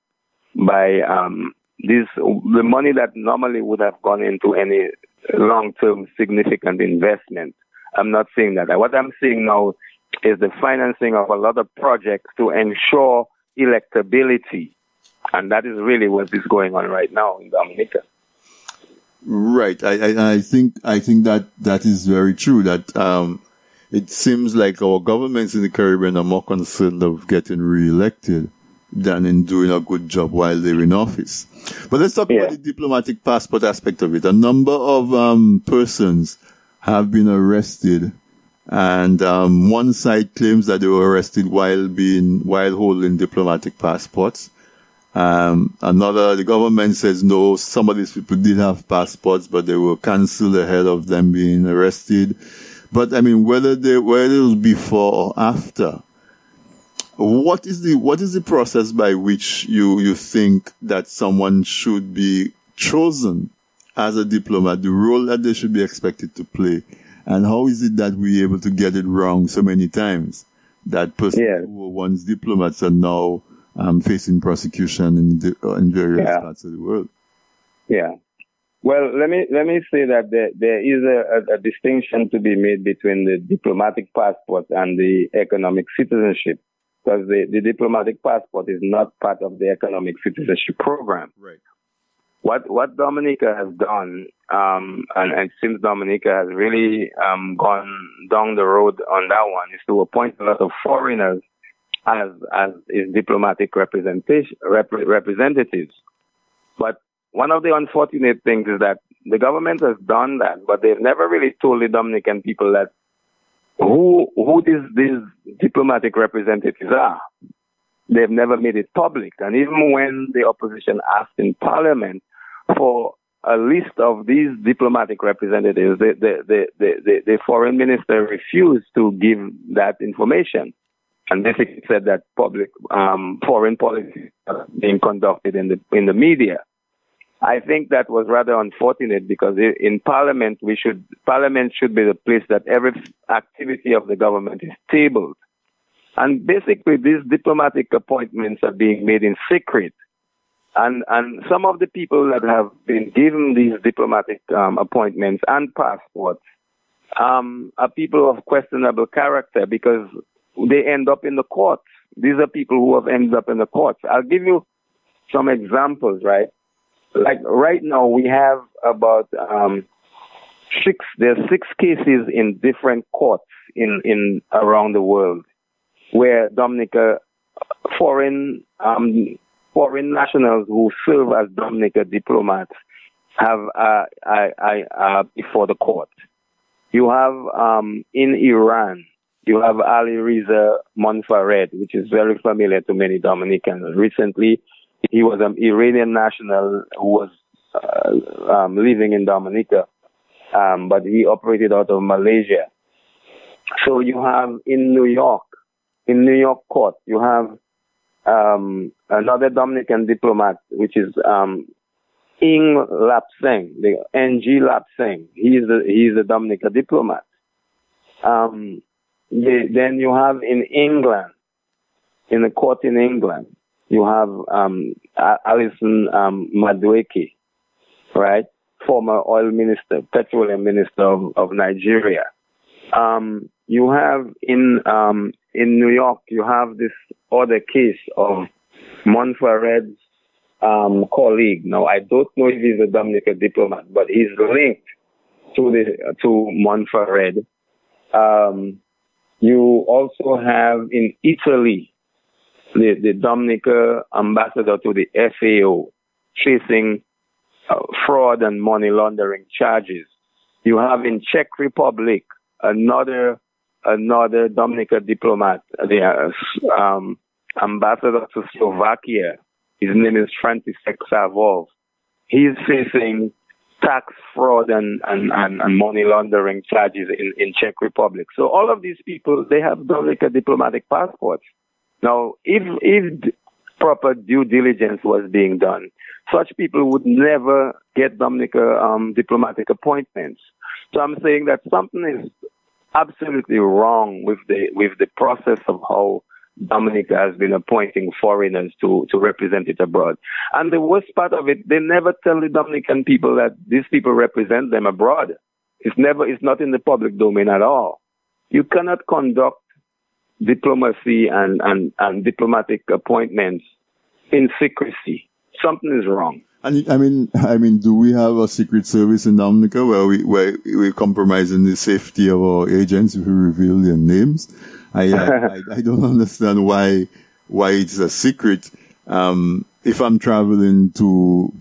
by um, this the money that normally would have gone into any long-term significant investment. I'm not saying that. What I'm seeing now is the financing of a lot of projects to ensure electability, and that is really what is going on right now in Dominica. Right. I, I, I, think, I think that that is very true that, um, it seems like our governments in the Caribbean are more concerned of getting re-elected than in doing a good job while they're in office. But let's talk yeah. about the diplomatic passport aspect of it. A number of, um, persons have been arrested and, um, one side claims that they were arrested while being, while holding diplomatic passports. Um, another, the government says no, some of these people did have passports, but they were cancelled ahead of them being arrested. But I mean, whether they, whether it was before or after, what is the what is the process by which you you think that someone should be chosen as a diplomat, the role that they should be expected to play, and how is it that we're able to get it wrong so many times that persons yeah. who were once diplomats are now um, facing prosecution in, the, in various yeah. parts of the world? Yeah. Well, let me let me say that there, there is a, a, a distinction to be made between the diplomatic passport and the economic citizenship because the, the diplomatic passport is not part of the economic citizenship program. Right. What what Dominica has done, um, and, and since Dominica has really um, gone down the road on that one, is to appoint a lot of foreigners as as is diplomatic representation rep, representatives. But one of the unfortunate things is that the government has done that, but they've never really told the Dominican people that who who these these diplomatic representatives are. They've never made it public, and even when the opposition asked in Parliament for a list of these diplomatic representatives, the the the the, the foreign minister refused to give that information, and basically said that public um, foreign policy being conducted in the in the media. I think that was rather unfortunate because in Parliament we should Parliament should be the place that every activity of the government is tabled, and basically these diplomatic appointments are being made in secret, and and some of the people that have been given these diplomatic um, appointments and passports um, are people of questionable character because they end up in the courts. These are people who have ended up in the courts. I'll give you some examples, right? like right now we have about um, six. There's six cases in different courts in in around the world where Dominica foreign um, foreign nationals who serve as Dominica diplomats have uh, I, I, uh, before the court. You have um, in Iran. You have Ali Riza Monfared, which is very familiar to many Dominicans. Recently, he was an Iranian national who was uh, um, living in Dominica, um, but he operated out of Malaysia. So you have in New York, in New York court, you have um, another Dominican diplomat, which is um, Ing Lap Seng, the NG Lap Seng. He is a, he is a Dominica diplomat. Um, the, then you have in England, in the court in England, you have um, Alison um, Madueke, right? Former oil minister, petroleum minister of, of Nigeria. Um, you have in um, in New York, you have this other case of Monfared's um, colleague. Now, I don't know if he's a Dominican diplomat, but he's linked to the to Monfared. Um, you also have in Italy the, the Dominica ambassador to the FAO facing uh, fraud and money laundering charges. You have in Czech Republic another another Dominica diplomat, the uh, um, ambassador to Slovakia. His name is František Savov. He's facing tax fraud and, and, and, and, money laundering charges in, in Czech Republic. So all of these people, they have Dominica diplomatic passports. Now, if, if proper due diligence was being done, such people would never get Dominica um, diplomatic appointments. So I'm saying that something is absolutely wrong with the with the process of how Dominica has been appointing foreigners to, to represent it abroad. And the worst part of it, they never tell the Dominican people that these people represent them abroad. It's never, it's not in the public domain at all. You cannot conduct diplomacy and, and, and diplomatic appointments in secrecy. Something is wrong. And I mean, I mean, do we have a secret service in Dominica where we where we're compromising the safety of our agents if we reveal their names? I I, I, don't understand why why it's a secret. Um, if I'm traveling to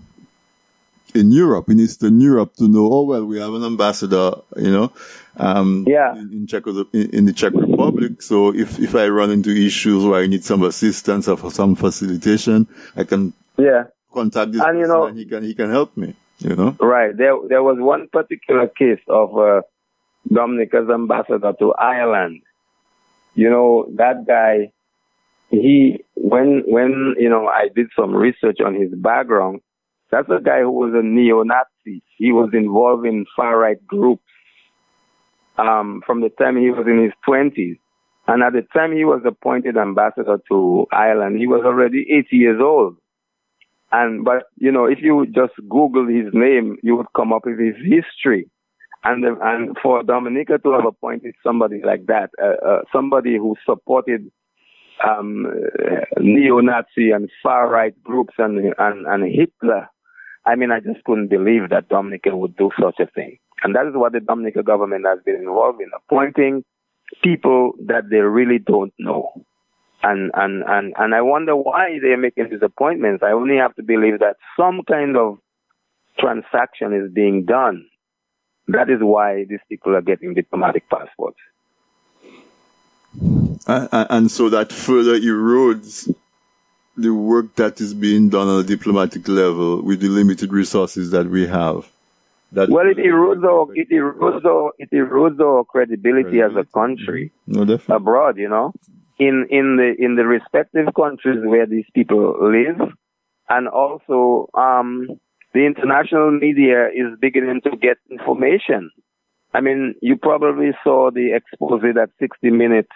in Europe, in Eastern Europe, to know, oh well, we have an ambassador, you know, um, yeah, in, in Czech in, the Czech Republic. So if if I run into issues where I need some assistance or some facilitation, I can yeah contact this and, you know, and he can he can help me. You know, right? There there was one particular case of uh, Dominica's ambassador to Ireland. You know that guy he when when you know I did some research on his background, that's a guy who was a neo-Nazi. He was involved in far right groups um, from the time he was in his twenties, and at the time he was appointed ambassador to Ireland, he was already 80 years old. And but you know, if you just Google his name, you would come up with his history. And and for Dominica to have appointed somebody like that, uh, uh, somebody who supported um, neo-Nazi and far-right groups and, and, and Hitler. I mean, I just couldn't believe that Dominica would do such a thing. And that is what the Dominica government has been involved in, appointing people that they really don't know. And, and, and, and I wonder why they're making these appointments. I only have to believe that some kind of transaction is being done. That is why these people are getting diplomatic passports. And, and so that further erodes the work that is being done on a diplomatic level with the limited resources that we have. That well, it erodes our it erodes our it erodes our credibility, credibility. as a country mm-hmm. no, abroad. You know, in in the in the respective countries where these people live, and also um, the international media is beginning to get information. I mean, you probably saw the expose that 60 Minutes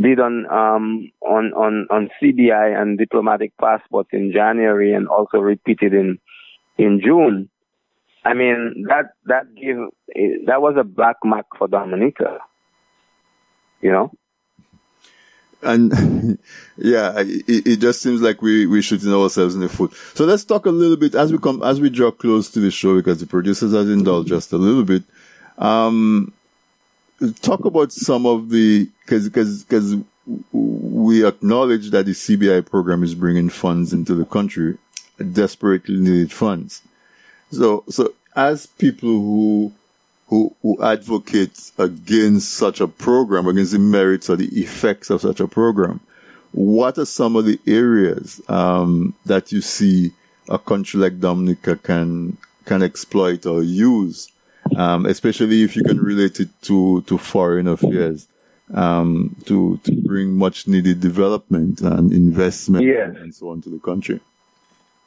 did on um, on on on CBI and diplomatic passports in January, and also repeated in in June. I mean that that gave that was a black mark for Dominica. You know. And yeah, it, it just seems like we we're shooting ourselves in the foot. So let's talk a little bit as we come as we draw close to the show because the producers has indulged just a little bit. Um, talk about some of the because because because we acknowledge that the CBI program is bringing funds into the country, desperately needed funds. So so as people who who who advocate against such a program, against the merits or the effects of such a program, what are some of the areas um, that you see a country like Dominica can can exploit or use um, especially if you can relate it to, to foreign affairs, um, to, to bring much needed development and investment yes. and so on to the country.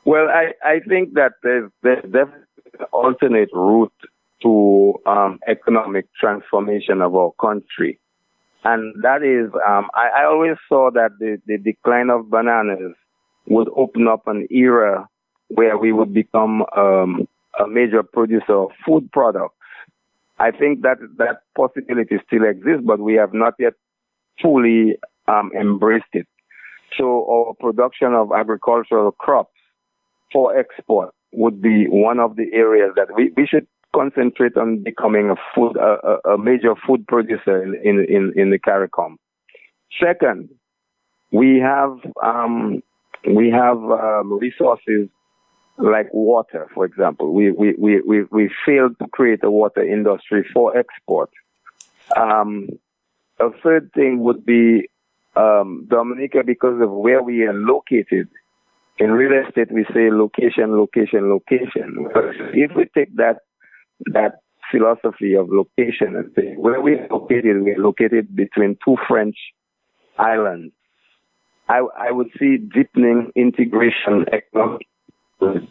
Well, I, I think that there's, there's definitely an alternate route to um, economic transformation of our country. And that is, um, I, I, always saw that the, the decline of bananas would open up an era where we would become um, a major producer of food products. I think that that possibility still exists, but we have not yet fully um, embraced it. So our production of agricultural crops for export would be one of the areas that we, we should concentrate on becoming a food a, a major food producer in in in the CARICOM. Second, we have um, we have um, resources like water, for example. We, we, we, we, we failed to create a water industry for export. Um, a third thing would be um, Dominica, because of where we are located. In real estate, we say location, location, location. If we take that that philosophy of location and where we're located, we're located between two French islands. I, I would see deepening integration and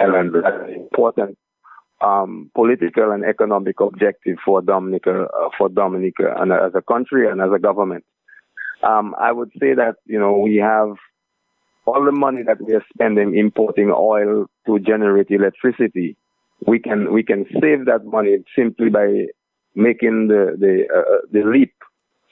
an important um, political and economic objective for Dominica, uh, for Dominica, and as a country and as a government. Um, I would say that you know we have all the money that we are spending importing oil to generate electricity. We can we can save that money simply by making the the uh, uh the leap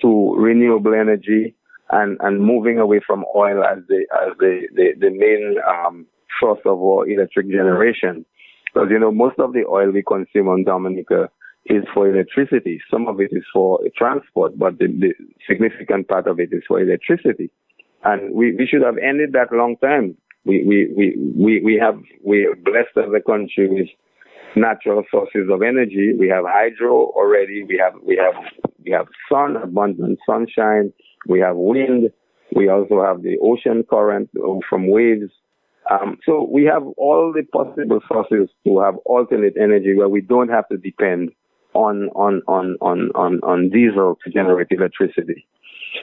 to renewable energy and and moving away from oil as the as the the, the main um, source of our electric generation. Because, you know, most of the oil we consume on Dominica is for electricity. Some of it is for transport, but the, the significant part of it is for electricity. And we, we should have ended that long time. We, we, we, we, have, we are blessed as a country with natural sources of energy. We have hydro already. We have, we have, we have sun, abundant sunshine. We have wind. We also have the ocean current from waves. Um, so we have all the possible sources to have alternate energy where we don't have to depend on on on on on, on diesel to generate electricity.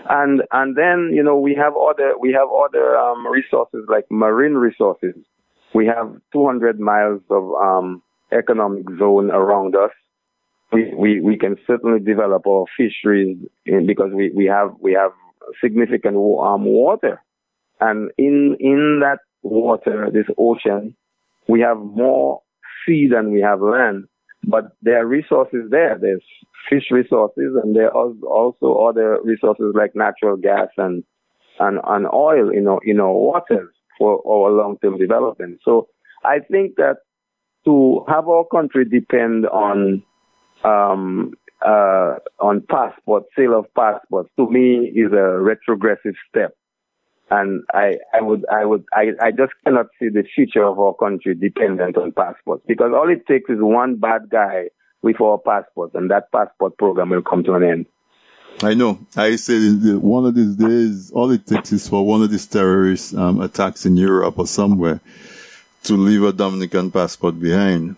And and then you know we have other we have other um, resources like marine resources. We have 200 miles of um, economic zone around us. We, we we can certainly develop our fisheries in, because we, we have we have significant um, water, and in in that water, this ocean, we have more sea than we have land. But there are resources there. There's fish resources, and there are also other resources like natural gas and and, and oil in our in our waters for our long-term development. So I think that to have our country depend on um, uh, on passport, sale of passports, to me is a retrogressive step. And I, I would, I would, I, I just cannot see the future of our country dependent on passports because all it takes is one bad guy with our passports and that passport program will come to an end. I know. I said one of these days, all it takes is for one of these terrorist um, attacks in Europe or somewhere to leave a Dominican passport behind,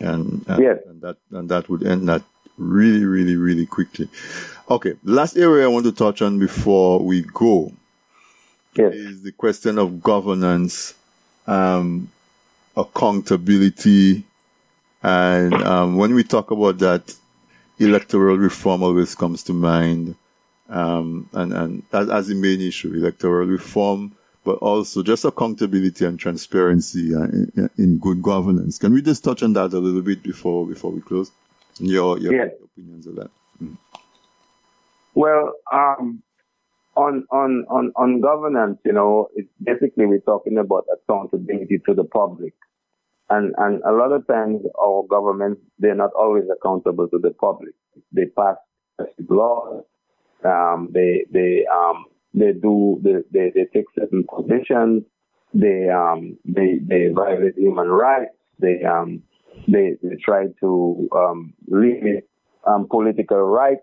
and, and, yes. and that and that would end that really, really, really quickly. Okay, last area I want to touch on before we go yes. is the question of governance, um, accountability, and um, when we talk about that, electoral reform always comes to mind, um, and and as, as the main issue, electoral reform, but also just accountability and transparency uh, in, in, good governance. Can we just touch on that a little bit before before we close? Your your yes. opinions on that. Mm. Well, um, on on on on governance, you know, it's basically we're talking about accountability to the public. And, and a lot of times our governments, they're not always accountable to the public. They pass laws, um, they, they, um, they do, they, they, they take certain positions, they, um, they, they violate human rights, they, um, they, they try to, um, limit, um, political rights,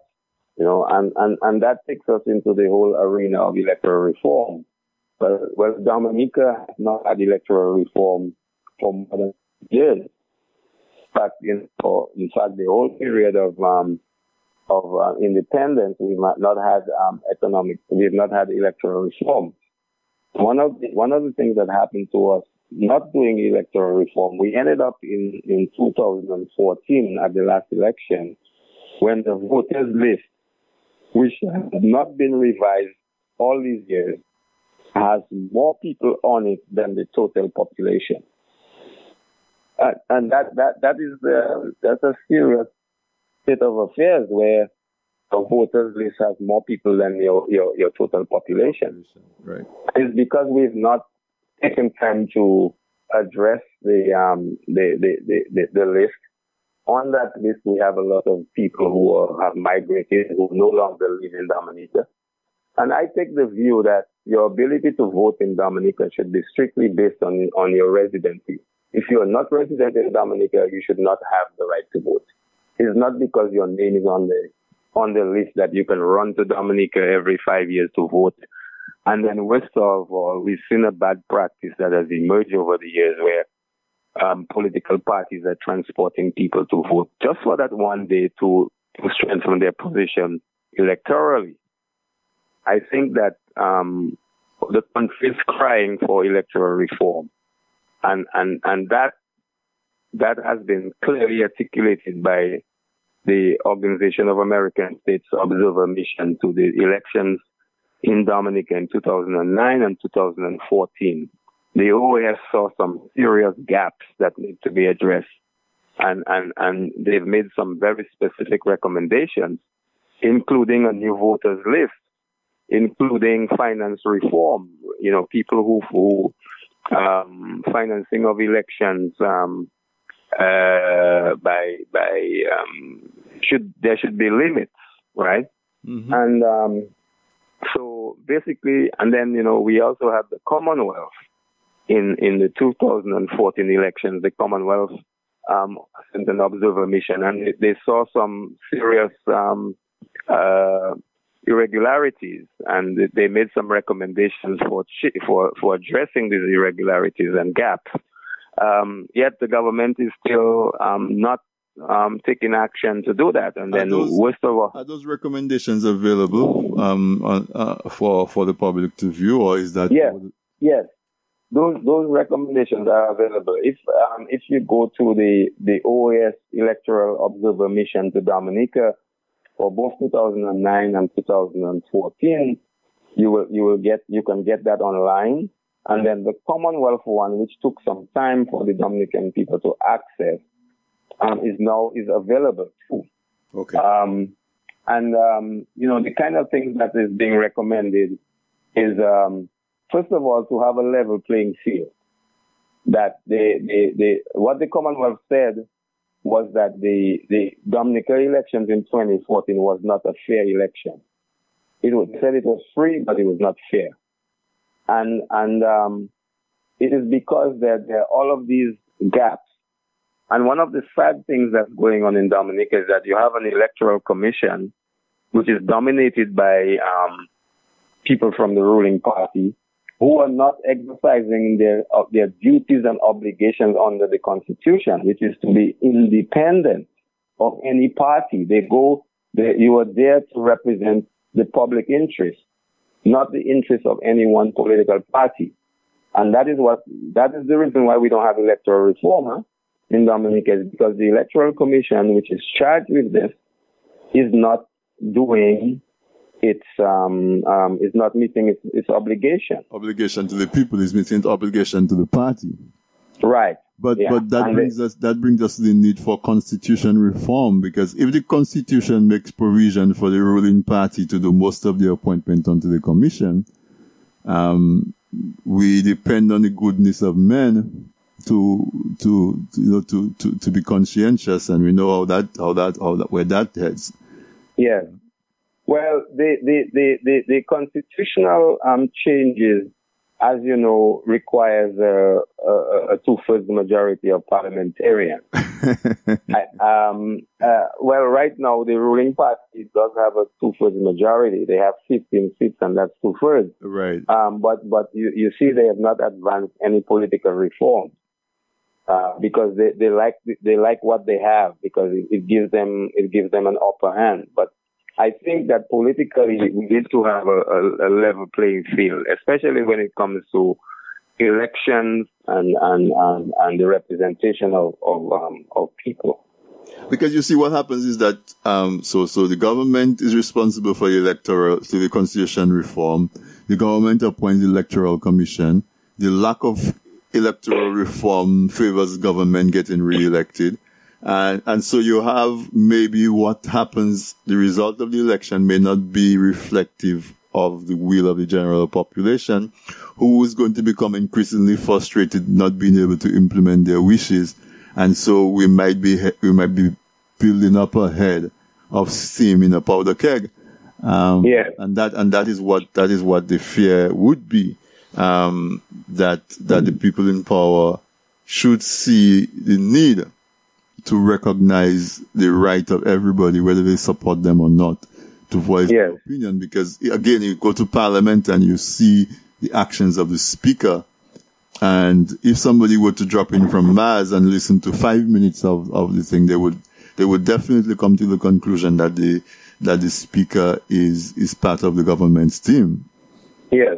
you know, and, and, and that takes us into the whole arena of electoral reform. But, well, Dominica has not had electoral reform for more than years. In fact, in, in fact, the whole period of um, of uh, independence, we've not had um, economic, we've not had electoral reform. One of the, one of the things that happened to us not doing electoral reform, we ended up in, in 2014 at the last election when the voters list, which has not been revised all these years, has more people on it than the total population. Uh, and that, that, that is, uh, that's a serious state of affairs where the voters list has more people than your, your, your total population. Right. It's because we've not taken time to address the, um, the, the, the, the, the list. On that list, we have a lot of people who are, have migrated, who no longer live in Dominica. And I take the view that your ability to vote in Dominica should be strictly based on, on your residency. If you are not resident in Dominica, you should not have the right to vote. It's not because your name is on the on the list that you can run to Dominica every five years to vote. And then worst of all, we've seen a bad practice that has emerged over the years where um, political parties are transporting people to vote just for that one day to, to strengthen their position electorally. I think that um, the country is crying for electoral reform and and and that that has been clearly articulated by the Organization of American States Observer Mission to the elections in Dominica in 2009 and 2014. The OAS saw some serious gaps that need to be addressed, and and and they've made some very specific recommendations, including a new voters list, including finance reform. You know, people who who um, financing of elections um, uh, by by um, should there should be limits, right? Mm-hmm. And um, so basically, and then you know we also have the Commonwealth in in the 2014 elections. The Commonwealth um, sent an observer mission, and they saw some serious um, uh, irregularities, and they made some recommendations for for for addressing these irregularities and gaps. Um, yet the government is still um, not um, taking action to do that. And then those, worst of all, are those recommendations available um, uh, for for the public to view, or is that? Yes, yes. Those those recommendations are available. If um, if you go to the the OAS Electoral Observer Mission to Dominica for both 2009 and 2014, you will you will get you can get that online. And then the Commonwealth one, which took some time for the Dominican people to access, um, is now is available too. Okay. Um, and um, you know the kind of things that is being recommended is um, first of all to have a level playing field. That the the, the what the Commonwealth said was that the the Dominica elections in 2014 was not a fair election. It was said it was free, but it was not fair and and um, it is because there, there are all of these gaps. And one of the sad things that's going on in Dominica is that you have an electoral commission which is dominated by um, people from the ruling party who are not exercising their uh, their duties and obligations under the constitution, which is to be independent of any party. They go, they, you are there to represent the public interest not the interests of any one political party. And that is what, that is the reason why we don't have electoral reform in Dominica is because the electoral commission, which is charged with this, is not doing its, um, um, is not meeting its, its obligation. Obligation to the people is meeting its obligation to the party. Right. But Yeah. but that brings us that brings us to the need for constitution reform because if the constitution makes provision for the ruling party to do most of the appointment onto the commission, um, we depend on the goodness of men to to, to you know to, to, to be conscientious and we know how that how that how that where that heads. Yeah. Well, the, the, the, the, the constitutional um, changes, as you know, requires a, a, a two-thirds majority of parliamentarians. I, um, uh, well, right now the ruling party does have a two-thirds majority. They have 15 seats, and that's two-thirds. right. Um, but but you, you see, they have not advanced any political reform uh, because they, they like they like what they have because it, it gives them it gives them an upper hand. But I think that politically we need to have a, a, a level playing field, especially when it comes to elections and and and, and the representation of of, um, of people. Because you see, what happens is that um, so so the government is responsible for the electoral, to the constitution reform. The government appoints the electoral commission. The lack of electoral reform favors government getting re-elected, and and so you have maybe what happens. The result of the election may not be reflective of the will of the general population, who is going to become increasingly frustrated not being able to implement their wishes and so we might be we might be building up a head of steam in a powder keg. Um, Yeah. and that and that is what that is what the fear would be um, that that the people in power should see the need to recognize the right of everybody, whether they support them or not, to voice their opinion. Because again, you go to parliament and you see the actions of the speaker. And if somebody were to drop in from Mars and listen to five minutes of, of the thing, they would they would definitely come to the conclusion that the that the speaker is is part of the government's team. Yes.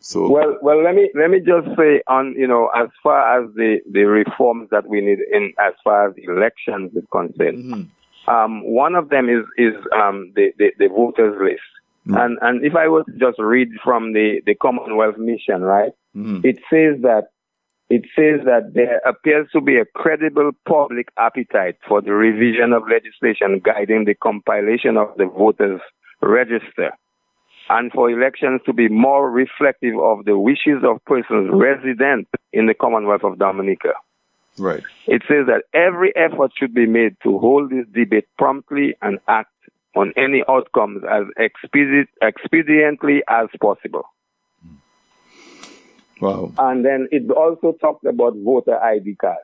So Well, well, let me let me just say on you know as far as the the reforms that we need in as far as elections is concerned, um, one of them is is um, the, the the voters list, and and if I was to just read from the the Commonwealth Mission, right, it says that it says that there appears to be a credible public appetite for the revision of legislation guiding the compilation of the voters register and for elections to be more reflective of the wishes of persons resident in the Commonwealth of Dominica. right. It says that every effort should be made to hold this debate promptly and act on any outcomes as expedi- expediently as possible. Wow. And then it also talked about voter ID cards.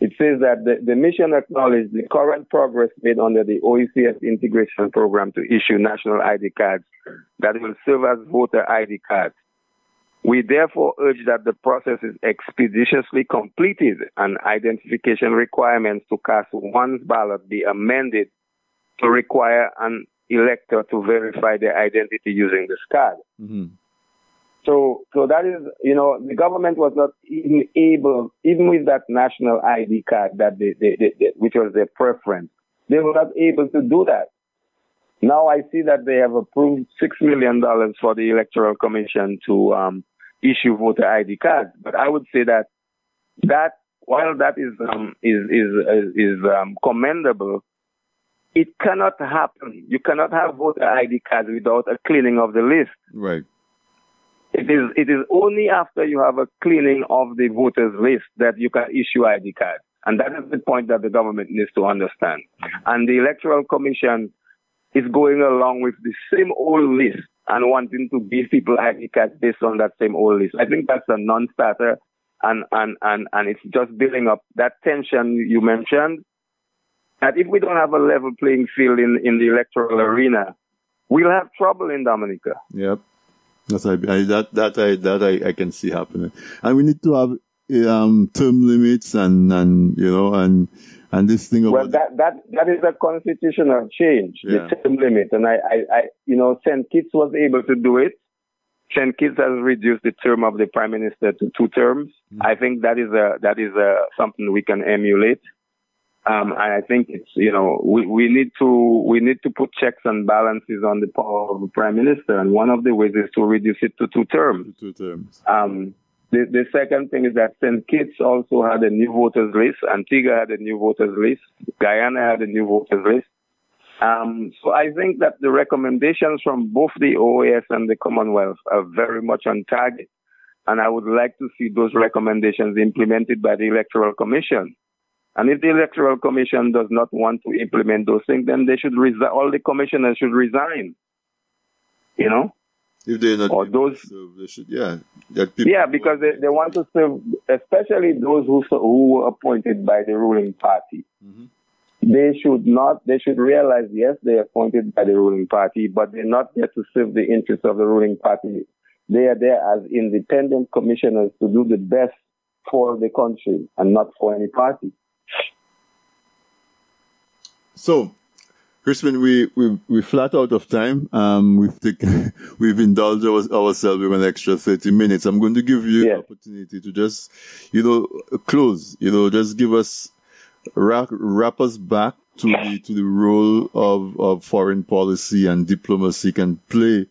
It says that the, the mission acknowledged the current progress made under the OECS integration program to issue national ID cards that will serve as voter ID cards. We therefore urge that the process is expeditiously completed and identification requirements to cast one's ballot be amended to require an elector to verify their identity using this card. Mm-hmm. So, so that is, you know, the government was not even able, even with that national ID card that they, they, they, they which was their preference, they were not able to do that. Now I see that they have approved six million dollars for the electoral commission to um, issue voter ID cards, but I would say that that while that is um, is is is um, commendable, it cannot happen. You cannot have voter ID cards without a cleaning of the list. Right. It is it is only after you have a cleaning of the voters list that you can issue ID cards. And that is the point that the government needs to understand. And the Electoral Commission is going along with the same old list and wanting to give people ID cards based on that same old list. I think that's a non-starter and, and, and, and it's just building up that tension you mentioned. That if we don't have a level playing field in, in the electoral arena, we'll have trouble in Dominica. Yep. That's I, I, that that I that I, I can see happening, and we need to have um, term limits and and you know and and this thing. Of Well, that that that is a constitutional change, Yeah. the term limit, and I, I, I you know, Saint Kitts was able to do it. Saint Kitts has reduced the term of the prime minister to two terms. I think that is a that is a something we can emulate. Um, and I think it's you know we, we need to we need to put checks and balances on the power of the prime minister, and one of the ways is to reduce it to two terms. two terms. Um, the, the second thing is that St. Kitts also had a new voters list. Antigua had a new voters list. Guyana had a new voters list. Um, so I think that the recommendations from both the OAS and the Commonwealth are very much on target. And I would like to see those recommendations implemented by the Electoral Commission. And if the Electoral Commission does not want to implement those things, then they should resign. All the commissioners should resign. You know? If they're not, Or those- serve, they should. Yeah, that people. Yeah, because they, they want to serve, especially those who who were appointed by the ruling party. Mhm. They should not. They should realize, yes, they're appointed by the ruling party, but they're not there to serve the interests of the ruling party. They are there as independent commissioners to do the best for the country and not for any party. So, Crispin, we we we flat out of time. Um, we've taken, we've indulged our, ourselves with an extra thirty minutes. I'm going to give you Yeah. an opportunity to just, you know, close. You know, just give us wrap, wrap us back to the to the role of of foreign policy and diplomacy can play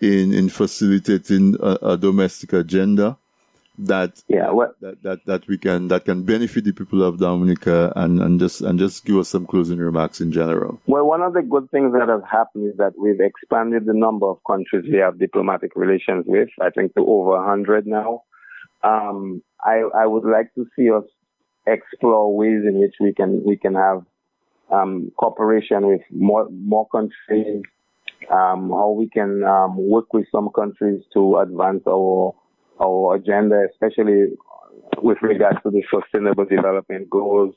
in in facilitating a, a domestic agenda that Yeah, well, that, that that we can that can benefit the people of Dominica and, and just and just give us some closing remarks in general. Well, one of the good things that has happened is that we've expanded the number of countries we have diplomatic relations with. I think to over 100 now. Um, I, I would like to see us explore ways in which we can we can have um, cooperation with more more countries. Um, how we can um, work with some countries to advance our our agenda, especially with regards to the sustainable development goals,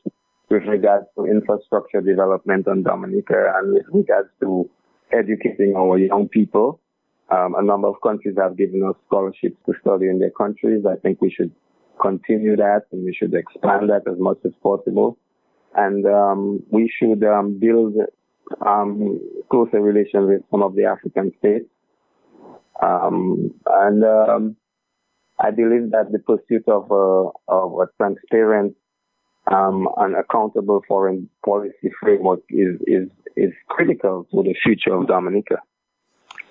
with regards to infrastructure development on Dominica, and with regards to educating our young people. Um, a number of countries have given us scholarships to study in their countries. I think we should continue that and we should expand that as much as possible. And um, we should um, build um, closer relations with some of the African states. Um, and um, I believe that the pursuit of a, of a transparent um, and accountable foreign policy framework is, is, is critical to the future of Dominica.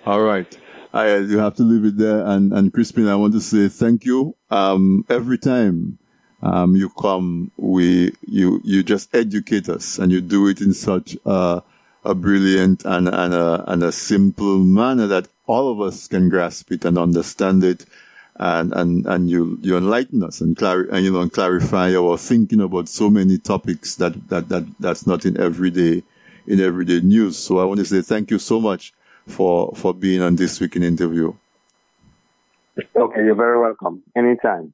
All right. I you have to leave it there and, and Crispin, I want to say thank you. Um every time um you come we you you just educate us and you do it in such a a brilliant and, and a and a simple manner that all of us can grasp it and understand it and and and you you enlighten us and, clar- and you know and clarify our thinking about so many topics that that that that's not in everyday in everyday news. So I want to say thank you so much for for being on this week in interview. Okay, you're very welcome. Anytime.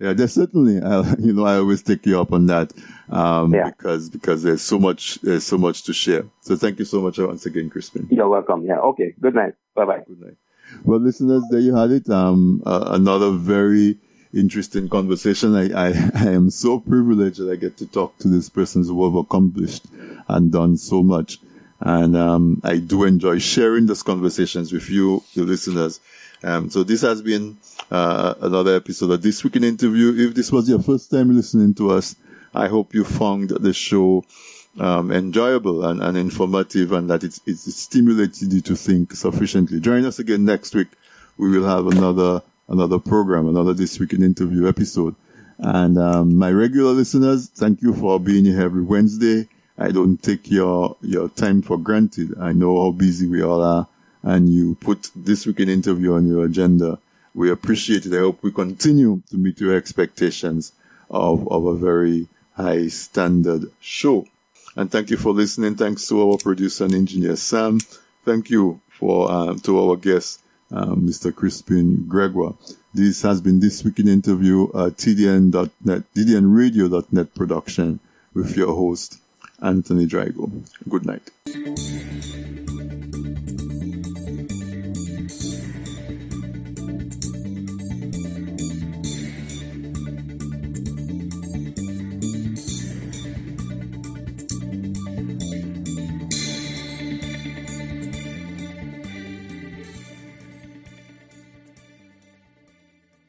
Yeah, there's certainly, uh, you know, I always take you up on that um, Yeah. because because there's so much there's so much to share. So thank you so much once again, Crispin. You're welcome. Yeah. Okay. Good night. Bye bye. Good night. Well, listeners, there you had it. Um, uh, another very interesting conversation. I, I, I am so privileged that I get to talk to this person who have accomplished and done so much. And um, I do enjoy sharing these conversations with you, the listeners. Um, so this has been uh, another episode of This Week in Interview. If this was your first time listening to us, I hope you found the show um, enjoyable and, and, informative and that it's, it's stimulated you to think sufficiently. Join us again next week. We will have another another program, another This Week in Interview episode. And um, my regular listeners, thank you for being here every Wednesday. I don't take your your time for granted. I know how busy we all are, and you put This Week in Interview on your agenda. We appreciate it. I hope we continue to meet your expectations of, of a very high standard show. And thank you for listening. Thanks to our producer and engineer, Sam. Thank you for um, to our guest, um, Mr. Crispin Gregoire. This has been This Week in Interview, uh, TDN.net, TDNRadio.net production with your host, Anthony Drago. Good night.